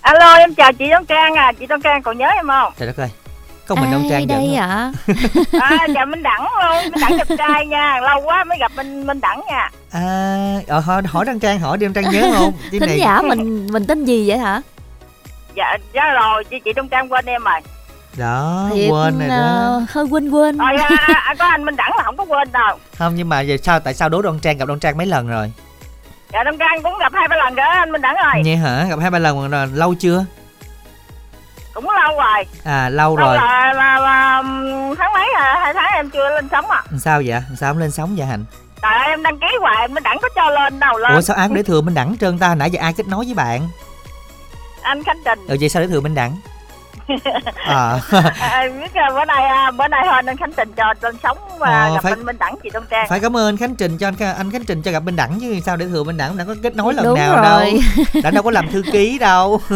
alo em chào chị Đông Trang à. Chị Đông Trang còn nhớ em không? Trời đất ơi có mình Đông Trang đây ạ? à chào Minh Đẳng luôn. Minh Đẳng đẹp trai nha. Lâu quá mới gặp Minh Minh Đẳng nha. À ờ, hỏi, hỏi Đông Trang hỏi đi Đông Trang nhớ không? Thính này... giả mình mình tên gì vậy hả? Dạ dạ rồi chị chị Đông Trang quên em rồi đó Thiệt, quên này đó. uh, hơi quên quên. Rồi à, à, có anh minh đẳng là không có quên đâu. Không nhưng mà giờ sao tại sao đố đoan trang gặp đoan trang mấy lần rồi? Dạ đoan trang cũng gặp hai ba lần rồi anh minh đẳng rồi vậy hả? Gặp hai ba lần rồi lâu chưa? Cũng lâu rồi. À lâu, lâu rồi là, là, là, tháng mấy à? Hai tháng em chưa lên sóng à sao vậy? Sao không lên sóng vậy hạnh? Trời ơi, em đăng ký hoài Minh Đẳng có cho lên đâu lên. Ủa sao án để thừa Minh Đẳng trơn ta? Nãy giờ ai kết nối với bạn? Anh Khánh Trình. Ừ vậy sao để thừa Minh Đẳng à. à biết bữa nay à, bữa nay hơn anh Khánh Trình cho lên sống và à, gặp phải, anh Minh Đẳng chị Đông Trang. phải cảm ơn Khánh Trình cho anh anh Khánh Trình cho gặp Minh Đẳng chứ sao để thừa Minh Đẳng đã có kết nối lần Đúng nào rồi. đâu đã đâu có làm thư ký đâu.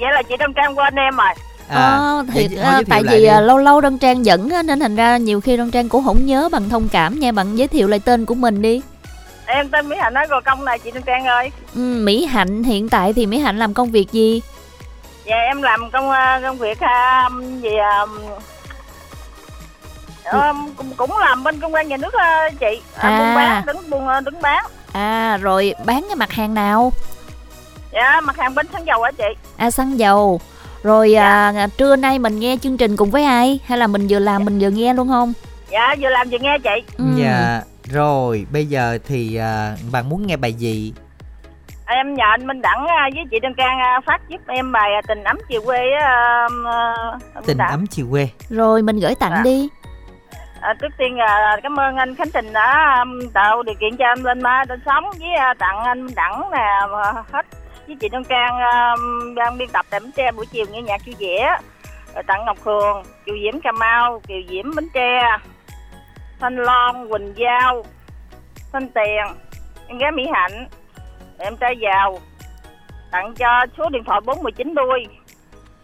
Vậy là chị Đông Trang quên em rồi. À, ờ, thiệt à, tại vì à, lâu lâu Đông Trang dẫn nên thành ra nhiều khi Đông Trang cũng không nhớ bằng thông cảm nha bạn giới thiệu lại tên của mình đi. Em tên Mỹ Hạnh ở Gò Công này chị Đông Trang ơi. Ừ, Mỹ Hạnh hiện tại thì Mỹ Hạnh làm công việc gì dạ em làm công ờ, công việc um, gì um, cũng, cũng làm bên công quan nhà nước uh, chị à. buôn bán đứng buôn đứng bán à rồi bán cái mặt hàng nào dạ mặt hàng bên xăng dầu hả chị à xăng dầu rồi dạ. à, trưa nay mình nghe chương trình cùng với ai hay là mình vừa làm dạ. mình vừa nghe luôn không dạ vừa làm vừa nghe chị ừ. dạ rồi bây giờ thì à, bạn muốn nghe bài gì em nhờ anh Minh Đẳng à, với chị Đăng Trang à, phát giúp em bài à, tình ấm chiều quê á tình ấm chiều quê. Rồi mình gửi tặng à. đi. À, trước tiên là cảm ơn anh Khánh Trình đã tạo điều kiện cho em lên lên sống với tặng anh Minh Đẳng nè hết với chị Đăng Trang đang biên tập tại Bến Tre buổi chiều nghe nhạc vẻ. Rồi tặng Ngọc Hường Kiều Diễm Cà Mau Kiều Diễm Bến Tre Thanh Loan Quỳnh Giao Thanh Tiền em gái Mỹ Hạnh em trai giàu. Tặng cho số điện thoại 419 đuôi.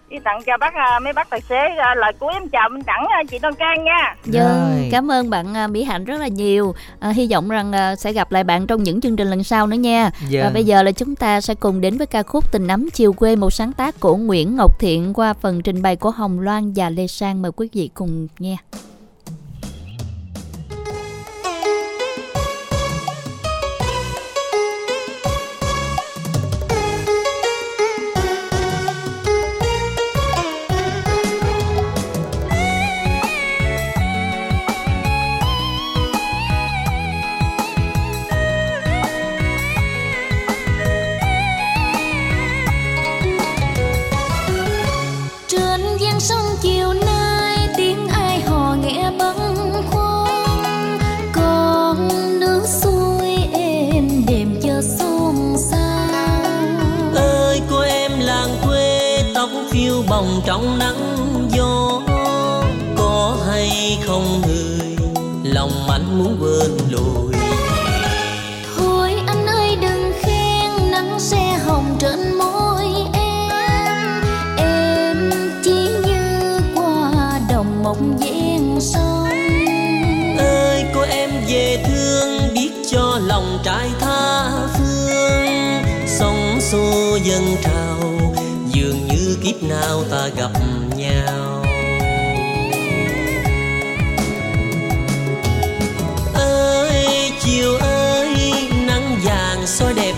Đi tặng cho bác à, mấy bác tài xế à, lời cuối em chào minh đẳng à, chị Đoan Trang nha. Vâng, cảm ơn bạn Mỹ Hạnh rất là nhiều. À, Hy vọng rằng sẽ gặp lại bạn trong những chương trình lần sau nữa nha. Dạ. Và bây giờ là chúng ta sẽ cùng đến với ca khúc Tình Nắm Chiều Quê Một sáng tác của Nguyễn Ngọc Thiện qua phần trình bày của Hồng Loan và Lê Sang. Mời quý vị cùng nghe trong nắng gió có hay không người? Lòng anh muốn quên lùi. Thôi anh ơi đừng khen nắng xe hồng trên môi em. Em chỉ như qua đồng mộng gian sông. Ơi cô em về thương biết cho lòng trai tha phương. Sóng xô dân trào kiếp nào ta gặp nhau. Ơi chiều ơi nắng vàng soi đẹp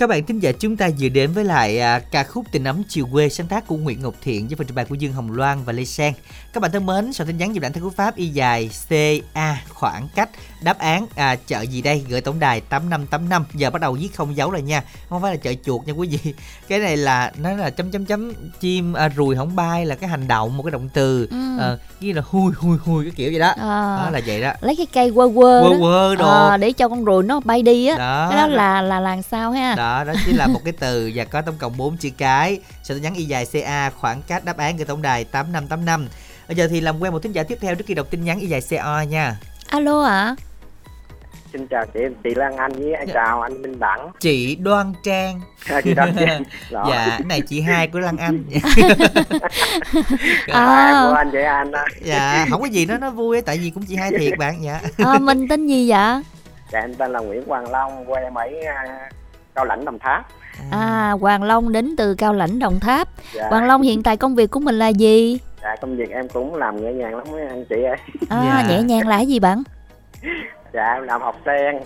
Các bạn thính giả chúng ta vừa đến với lại à, ca khúc Tình ấm chiều quê sáng tác của Nguyễn Ngọc Thiện với phần trình bày của Dương Hồng Loan và Lê Sang. Các bạn thân mến, sau tin nhắn dịp đảng theo cú pháp y dài CA khoảng cách đáp án à, chợ gì đây? Gửi tổng đài 8585 giờ bắt đầu viết không dấu rồi nha. Không phải là chợ chuột nha quý vị. Cái này là nó là chấm chấm chấm chim à, ruồi không bay là cái hành động một cái động từ Ừ. à, như là hui hui hui cái kiểu vậy đó. À. đó là vậy đó. Lấy cái cây quơ quơ Quơ đó. quơ đồ. Ờ, để cho con ruồi nó bay đi á. Đó. cái đó là là làm sao ha. Đó đó chỉ là một cái từ và có tổng cộng 4 chữ cái. Sẽ nhắn y dài ca khoảng cách đáp án gửi tổng đài 8585 bây giờ thì làm quen một thính giả tiếp theo trước khi đọc tin nhắn y dài co nha. Alo ạ xin chào chị chị Lan Anh với Dạ. chào anh Minh Đẳng. Chị Đoan Trang. À, chị Đoan Trang. Đó. dạ cái này chị hai của Lan Anh. À, của anh vậy anh đó dạ không có gì đó nó vui á, tại vì cũng chị hai thiệt bạn dạ à, mình tên gì vậy? Dạ em tên là Nguyễn Hoàng Long quê em ở à, Cao Lãnh Đồng Tháp. À. Hoàng Long đến từ Cao Lãnh Đồng Tháp. Dạ. Hoàng Long hiện tại công việc của mình là gì? Dạ công việc em cũng làm nhẹ nhàng lắm mấy anh chị ơi. À, Dạ. nhẹ nhàng là cái gì bạn dạ em làm học sen.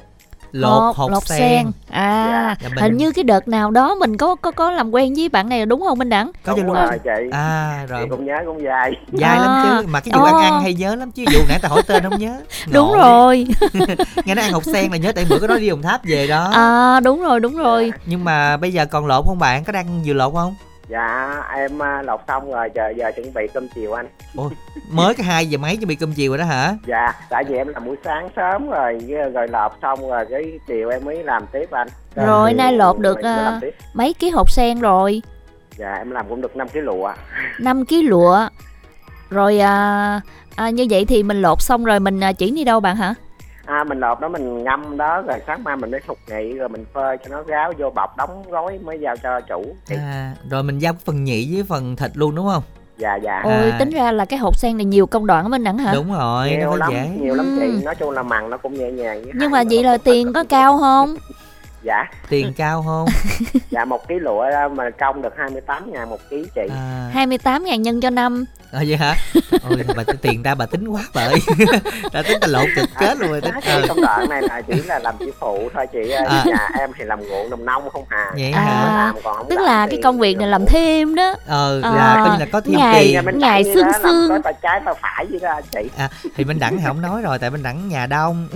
Lột hột lột sen. à Dạ, mình- hình như cái đợt nào đó mình có có có làm quen với bạn này đúng không Minh Đẳng có đúng rồi. chị. À rồi. Chị cũng nhớ cũng dài. Dài lắm À. chứ mà cái vụ ăn Ồ. ăn hay nhớ lắm chứ vụ nãy ta hỏi tên không nhớ. Đúng Ngộ. rồi. Nghe nói ăn hột sen là nhớ tại bữa có nói đi đồng tháp về đó. À đúng rồi đúng rồi. Nhưng mà bây giờ còn lột không bạn? Có đang vừa lột không dạ em à, lột xong rồi giờ giờ chuẩn bị cơm chiều anh. Ôi, mới cái hai giờ mấy chuẩn bị cơm chiều rồi đó hả? Dạ tại vì em làm buổi sáng sớm rồi rồi lột xong rồi cái chiều em mới làm tiếp anh. Rồi chiều nay lột được à, mấy ký hột sen rồi? Dạ em làm cũng được 5 kg lụa. 5 ký lụa. Rồi à, à, như vậy thì mình lột xong rồi mình à, chuyển đi đâu bạn hả à mình lột đó mình ngâm đó rồi sáng mai mình mới sục nhị rồi mình phơi cho nó ráo vô bọc đóng gói mới giao cho chủ. À, rồi mình giao phần nhị với phần thịt luôn đúng không? Dạ dạ. Ôi À. tính ra là cái hột sen này nhiều công đoạn ở bên đẳng hả? Đúng rồi nhiều nó lắm dễ. nhiều lắm Ừ. chị nói chung là mặn nó cũng nhẹ nhàng với nhưng mà vậy là nó tiền có cao không? Dạ. Tiền cao không? Dạ một ký lụa mà công được 28 ngàn một ký chị. À, 28 ngàn nhân cho năm à vậy hả? Ôi bà tính tiền ta bà tính quá bà ơi ta tính ta lột cực kết luôn rồi tính ừ. công đoạn này là chỉ là làm chỉ phụ thôi chị ơi. À. nhà em thì làm ruộng đồng nông không hà. Vậy À. hả? làm còn không tức là cái công việc này làm thêm đó. Ờ À, là coi như là có thêm ngày- tiền. mình ngày xương xương. có tay trái tay phải vậy đó chị. À, thì bên đẳng thì không nói rồi tại bên đẳng nhà đông.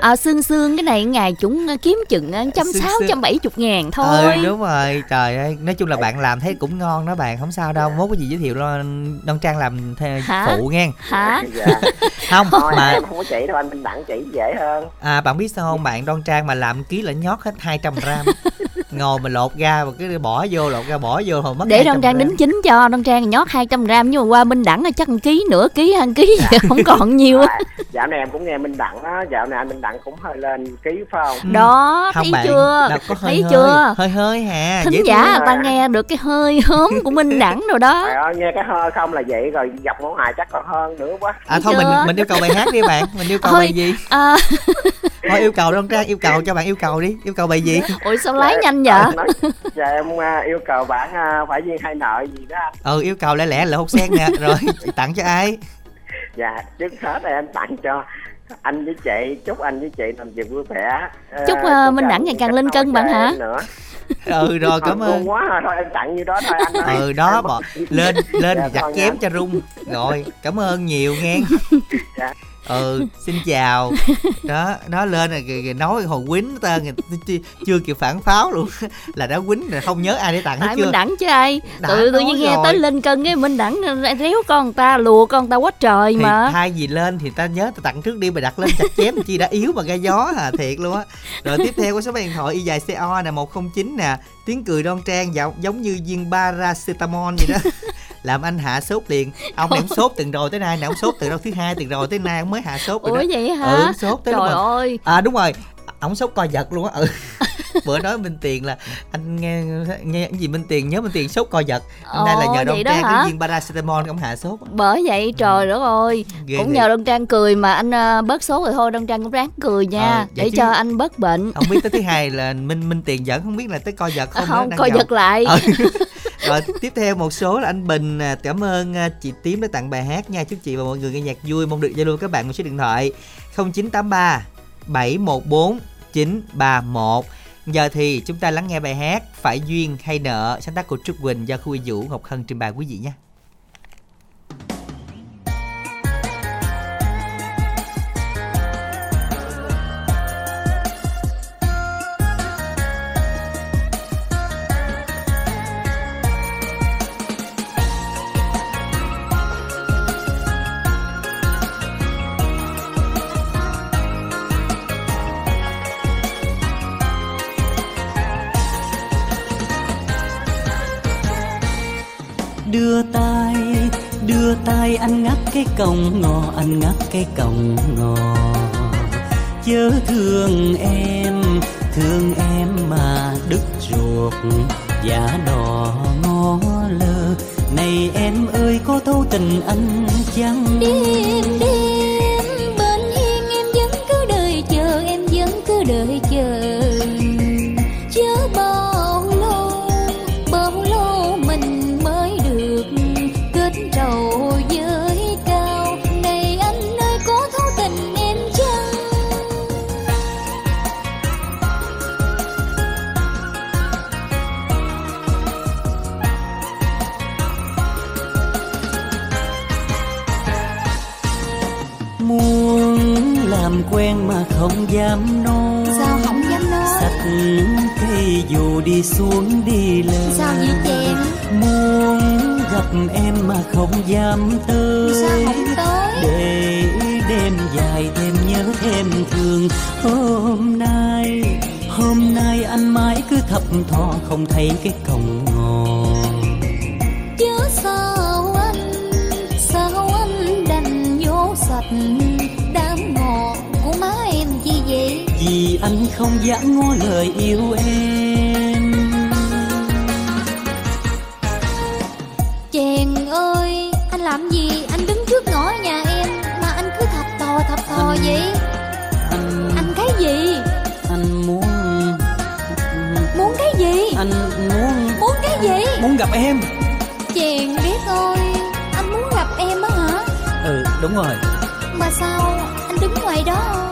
À, xương xương cái này ngày chúng kiếm chừng à, trăm sáu trăm bảy chục ngàn thôi. ừ đúng rồi trời ơi. Nói chung là bạn làm thấy cũng ngon đó bạn không sao đâu mốt cái gì giới thiệu lo đoan trang làm thê, Hả? phụ nghe. Hả? Dạ. Không thôi mà em không có chỉ đâu anh minh đẳng chỉ dễ hơn. À bạn biết sao không? Bạn đoan trang mà làm ký là nhót hết 200 gram ngồi mà lột ra và cái bỏ vô lột ra bỏ vô hồi mất để 200 đoan trang đính chính cho đoan trang nhót 200 gram nhưng mà qua minh đẳng là chắc một ký nửa ký hai ký không còn nhiều á. Dạ, dạo này em cũng nghe minh đặng á dạo này anh minh đặng cũng hơi lên ký phải không? Ừ. đó không thấy bạn, chưa? có hơi thấy hơi, chưa? hơi hơi hà thính giả ta nghe được cái hơi hớm của minh đẳng rồi đó. À, nghe cái hơi không là vậy rồi dọc ngón hài chắc còn hơn nữa quá. À thôi mình mình yêu cầu bài hát đi bạn. Mình yêu cầu bài gì? à... thôi yêu cầu đông trang yêu cầu cho bạn yêu cầu đi. Yêu cầu bài gì? Ủa sao lái dạ, nhanh vậy? Nói, dạ em uh, yêu cầu bạn uh, phải duyên hay nợ gì đó ừ yêu cầu lẻ lẻ là hút sen nè rồi tặng cho ai? Dạ trước hết em tặng cho anh với chị chúc anh với chị làm việc vui vẻ. Chúc, uh, chúc minh đẳng ngày càng lên cân bạn hả? nữa. Ừ rồi cảm ơn. quá rồi thôi em tặng như đó thôi anh ơi. ừ đó bỏ lên lên dạ, giặt chém cho rung. Rồi cảm ơn nhiều nghe. Dạ ừ xin chào. Đó nó lên rồi nói hồi quýnh ta chưa kịp phản pháo luôn. Là đã quýnh rồi không nhớ ai để tặng hết chưa minh đẳng chứ ai? Tự tự nhiên nghe tới lên cân cái minh đẳng réo con ta lùa con ta quá trời thì mà. thay gì lên thì ta nhớ ta tặng trước đi mà đặt lên chặt chém chi đã yếu mà gai gió à thiệt luôn á. Rồi tiếp theo có số điện thoại y dài co nè một không chín nè. Tiếng cười đoan trang giống như viên paracetamol vậy đó làm anh hạ sốt liền. Ông này sốt từng rồi tới nay nè ông sốt từ đâu thứ hai từng rồi tới nay ông mới hạ sốt rồi ủa đó. vậy hả? Ừ sốt tới trời ơi. À đúng rồi. Ông sốt co giật luôn á. Ừ. Bữa nói minh tiền là anh nghe nghe cái gì minh tiền nhớ minh tiền sốt co giật. Hôm nay là nhờ đông trang cái viên paracetamol ông hạ sốt bởi vậy trời đất ơi. Ghê cũng nhờ đông trang cười mà anh uh, bớt sốt rồi thôi đông trang cũng ráng cười nha ờ, để chứ... cho anh bớt bệnh. Không biết tới thứ hai là minh minh tiền vẫn không biết là tới co giật không không co giật lại. Ừ. rồi tiếp theo một số là anh bình cảm ơn à, chị tím đã tặng bài hát nha. Chúc chị và mọi người nghe nhạc vui. Mong được giao lưu các bạn một số điện thoại 0983 714 931 Giờ thì chúng ta lắng nghe bài hát Phải duyên hay nợ, sáng tác của Trúc Quỳnh do Khu Vũ, Ngọc Hân trình bày quý vị nhé. Tay anh ngắt cái còng ngò anh ngắt cái còng ngò. Chớ thương em thương em mà đứt ruột, giả đò ngó lơ. Này em ơi, có thấu tình anh chăng? Đêm đêm, bên hiên em vẫn cứ đợi chờ, em vẫn cứ đợi chờ. Không dám nói. Sao không dám nói? Xách cây dù đi xuống đi lên. Sao vậy? Chàng muốn gặp em mà không dám tới. Sao không tới? Để đêm dài thêm nhớ thêm thương. Hôm nay hôm nay anh mãi cứ thập thò không thấy cái không dám ngỏ lời yêu em. Chàng ơi anh làm gì? Anh đứng trước ngõ nhà em mà anh cứ thập thò thập thò vậy? Anh anh cái gì? Anh muốn muốn cái gì? Anh muốn muốn cái gì? Muốn gặp em. Chàng biết ơi anh muốn gặp em á hả? Ừ đúng rồi. Mà sao anh đứng ngoài đó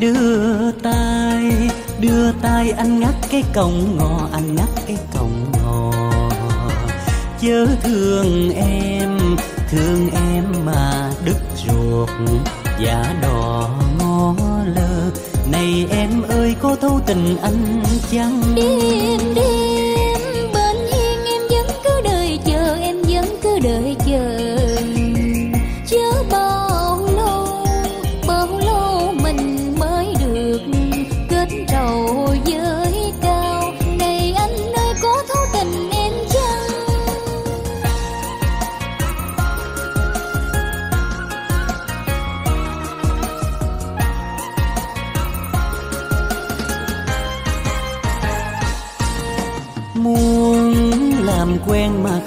đưa tay đưa tay anh ngắt cái còng ngò, anh ngắt cái còng ngò. Chớ thương em thương em mà đứt ruột, giả đò ngó lơ. Này em ơi, có thấu tình anh chăng? Đêm đêm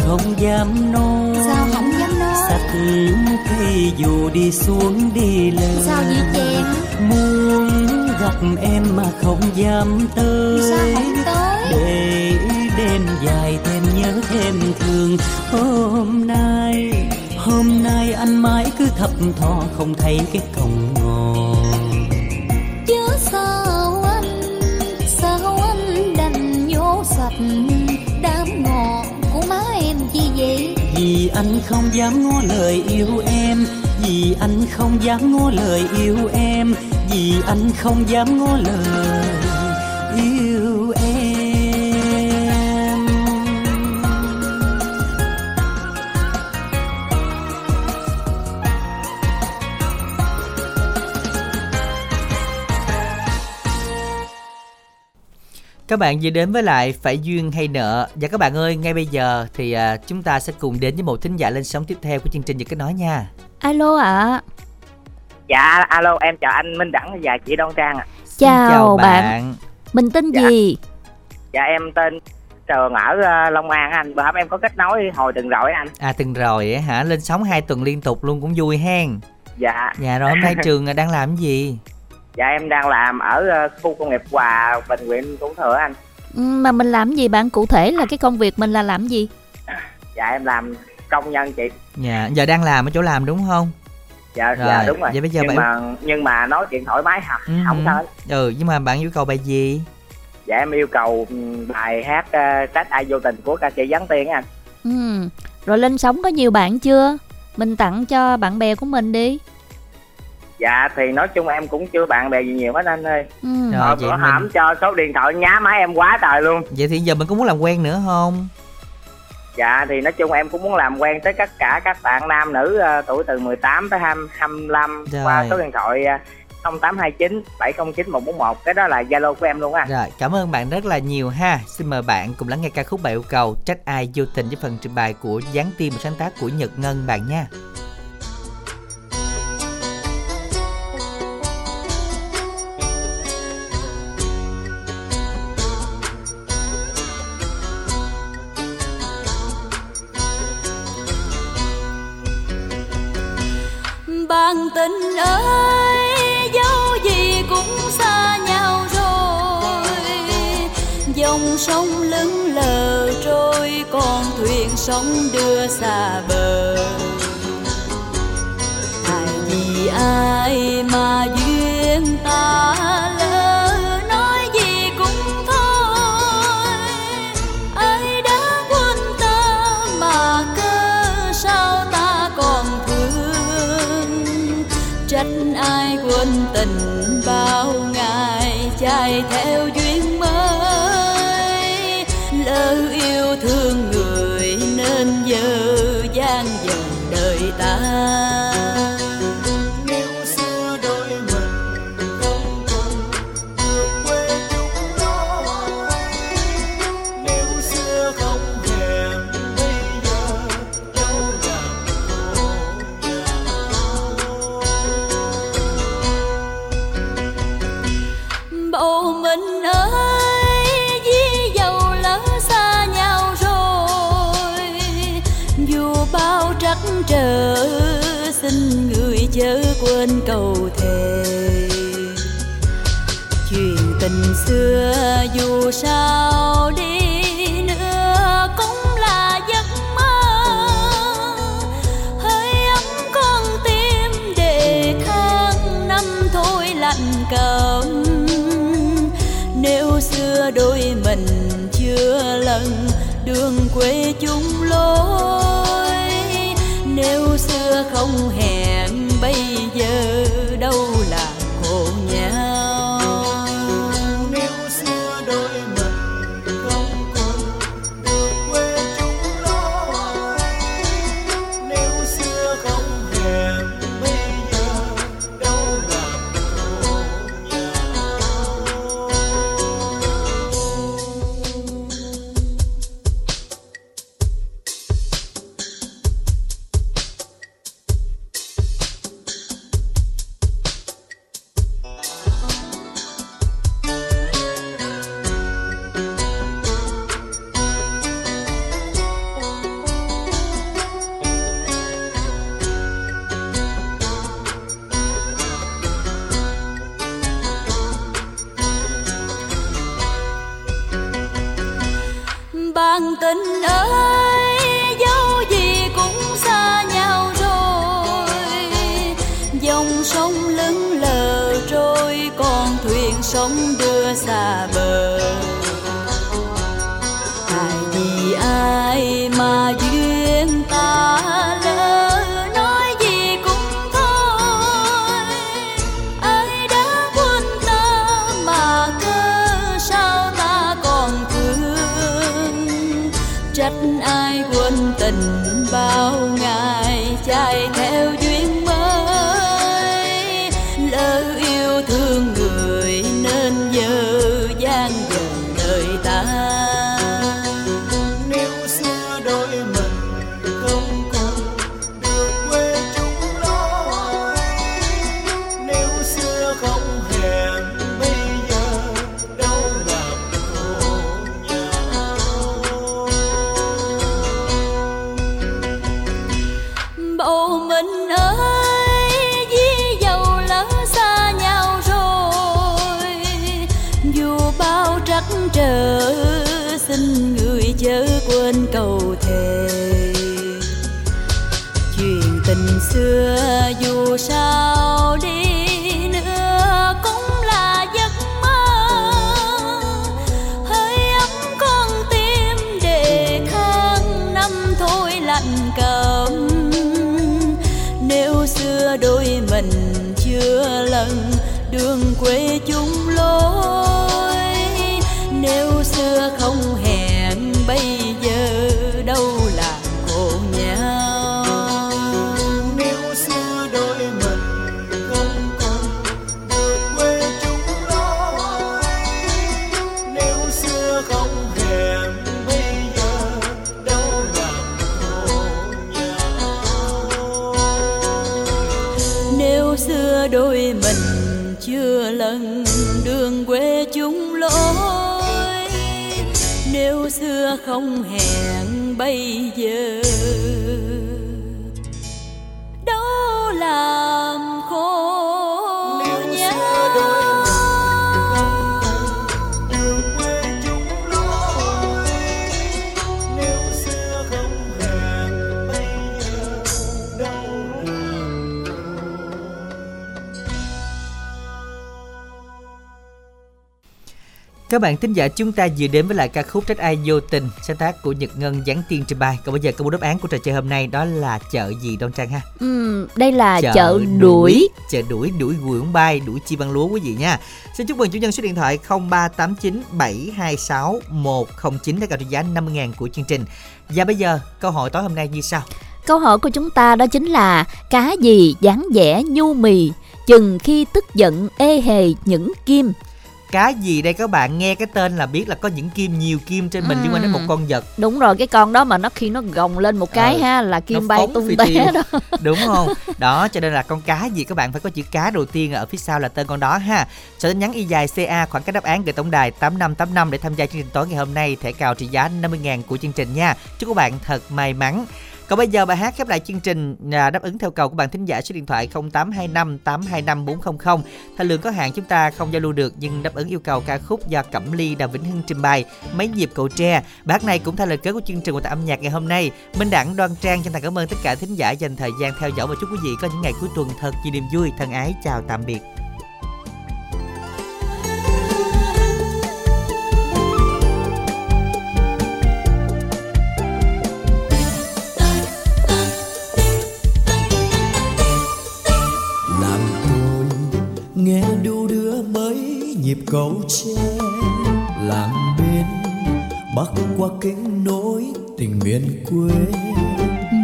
không dám nói. Sao không dám nói? Sắt cây dù đi xuống đi lên. Sao vậy? Chàng muốn gặp em mà không dám tới. Sao không tới? Để đêm dài thêm nhớ thêm thương. Hôm nay hôm nay anh mãi cứ thập thò không thấy cái còng vì anh không dám ngó lời yêu em, vì anh không dám ngó lời yêu em, vì anh không dám ngó lời Các bạn vừa đến với lại Phải duyên hay nợ Và các bạn ơi, ngay bây giờ thì à, chúng ta sẽ cùng đến với một thính giả lên sóng tiếp theo của chương trình Nhật Kết Nói nha Alo ạ à. Dạ, alo, em chào anh Minh Đẳng và chị Đoan Trang ạ. À. Chào, chào bạn. bạn. Mình tên dạ. gì? Dạ em tên Trường ở uh, Long An anh. Bữa hôm em có kết nối hồi từng rồi anh. À từng rồi á hả? Lên sóng hai tuần liên tục luôn cũng vui hen. Dạ. Dạ rồi hôm nay Trường đang làm cái gì? Dạ em đang làm ở uh, khu công nghiệp Hòa Bình huyện Thủ Thừa anh. Ừ, mà mình làm gì bạn? Cụ thể là cái công việc mình là làm gì? Dạ em làm công nhân chị. Dạ, giờ đang làm ở chỗ làm đúng không? dạ rồi. dạ đúng rồi vậy bây giờ nhưng bạn mà nhưng mà nói chuyện thoải mái hả ừ. không sao ừ nhưng mà bạn yêu cầu bài gì dạ em yêu cầu bài hát uh, trách ai vô tình của ca sĩ Giáng Tiên anh ừ rồi lên sóng có nhiều bạn chưa mình tặng cho bạn bè của mình đi dạ thì nói chung em cũng chưa bạn bè gì nhiều hết anh ơi ừ. rồi bữa hổm mình... cho số điện thoại nhá máy em quá trời luôn vậy thì giờ mình có muốn làm quen nữa không Dạ thì nói chung em cũng muốn làm quen tới tất cả các bạn nam nữ uh, tuổi từ 18 tới 20, 25 Rồi. qua số điện thoại uh, 0829 709 141 cái đó là Zalo của em luôn á. Rồi, cảm ơn bạn rất là nhiều ha. Xin mời bạn cùng lắng nghe ca khúc bài yêu cầu Trách ai vô tình với phần trình bày của Giáng Tim sáng tác của Nhật Ngân bạn nha. Tình ơi, dấu gì cũng xa nhau rồi. Dòng sông lững lờ trôi, con thuyền sóng đưa xa bờ. Tại vì ai mà duyên ta theo xưa dù sao đi nữa cũng là giấc mơ. Hơi ấm con tim để tháng năm thôi lạnh cầm nếu xưa đôi mình chưa lần đường quê chung lối, nếu xưa không hẹn Các bạn thính giả chúng ta vừa đến với lại ca khúc Trách ai vô tình sáng tác của Nhật Ngân Giáng Tiên trình bày. Còn bây giờ bố đáp án của trò chơi hôm nay đó là chợ gì Đoan Trang ha? Ừ, đây là chợ, đuổi. Chợ đuổi đuổi quưởng bay, đuổi chi bằng lúa quý vị nha. Xin chúc mừng chủ nhân số điện thoại 0389 726 109 đã cao trị giá 50.000 của chương trình. Và bây giờ câu hỏi tối hôm nay như sau? Câu hỏi của chúng ta đó chính là cá gì dáng vẻ nhu mì, chừng khi tức giận ê hề những kim. Cá gì đây các bạn? Nghe cái tên là biết là có những kim nhiều kim trên mình liên quan đến một con vật. Đúng rồi, cái con đó mà nó khi nó gồng lên một cái Ờ, ha là nó kim bay phóng tung té tiêu. đó. đúng không? Đó cho nên là con cá gì các bạn phải có chữ cá đầu tiên ở phía sau là tên con đó ha. Sau tin nhắn y dài ca khoảng cách đáp án gửi tổng đài 8585 để tham gia chương trình tối ngày hôm nay. Thẻ cào trị giá 50.000 của chương trình nha. Chúc các bạn thật may mắn còn bây giờ bài hát khép lại chương trình à, đáp ứng theo cầu của bạn thính giả số điện thoại 0825 825 400. Thời lượng có hạn chúng ta không giao lưu được nhưng đáp ứng yêu cầu ca khúc do Cẩm Ly Đào Vĩnh Hưng trình bày mấy nhịp cầu tre. Bài hát này cũng thay lời kết của chương trình của âm nhạc ngày hôm nay. Minh Đẳng Đoan Trang chân thành cảm ơn tất cả thính giả dành thời gian theo dõi và chúc quý vị có những ngày cuối tuần thật nhiều niềm vui. Thân ái chào tạm biệt. Nhịp cầu tre làng bên bắc qua kênh nối tình miền quê.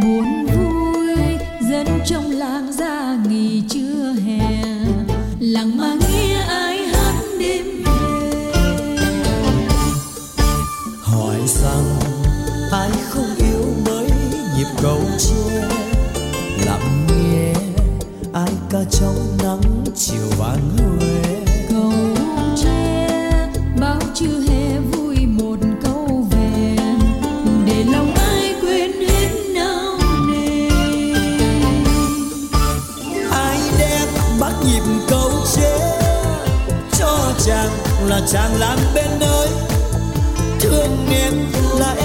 Buồn vui dân trong làng ra nghỉ trưa hè. Làng mà nghe ai hát đêm hỏi rằng ai không yêu mấy nhịp cầu tre lặng nghe ai ca trong nắng chiều vàng huế chàng là chàng làm bên nơi. Thương em lại em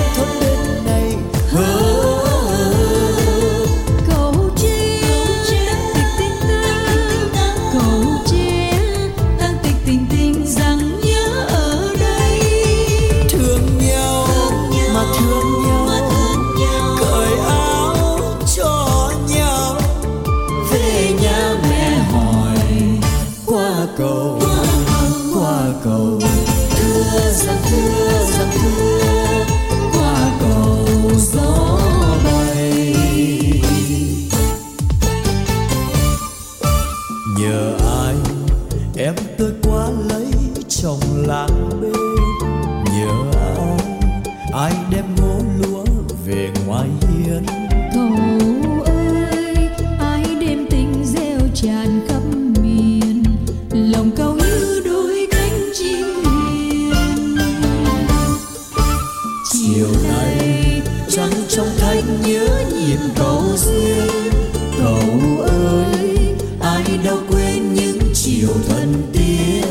thanh nhớ nhịp cầu riêng cầu ơi, ai đâu quên những chiều thân tia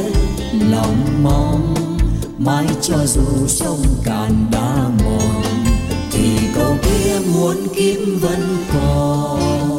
lòng mong mãi cho dù sông cạn đã mòn. Thì cầu kia muốn kiếm vẫn còn.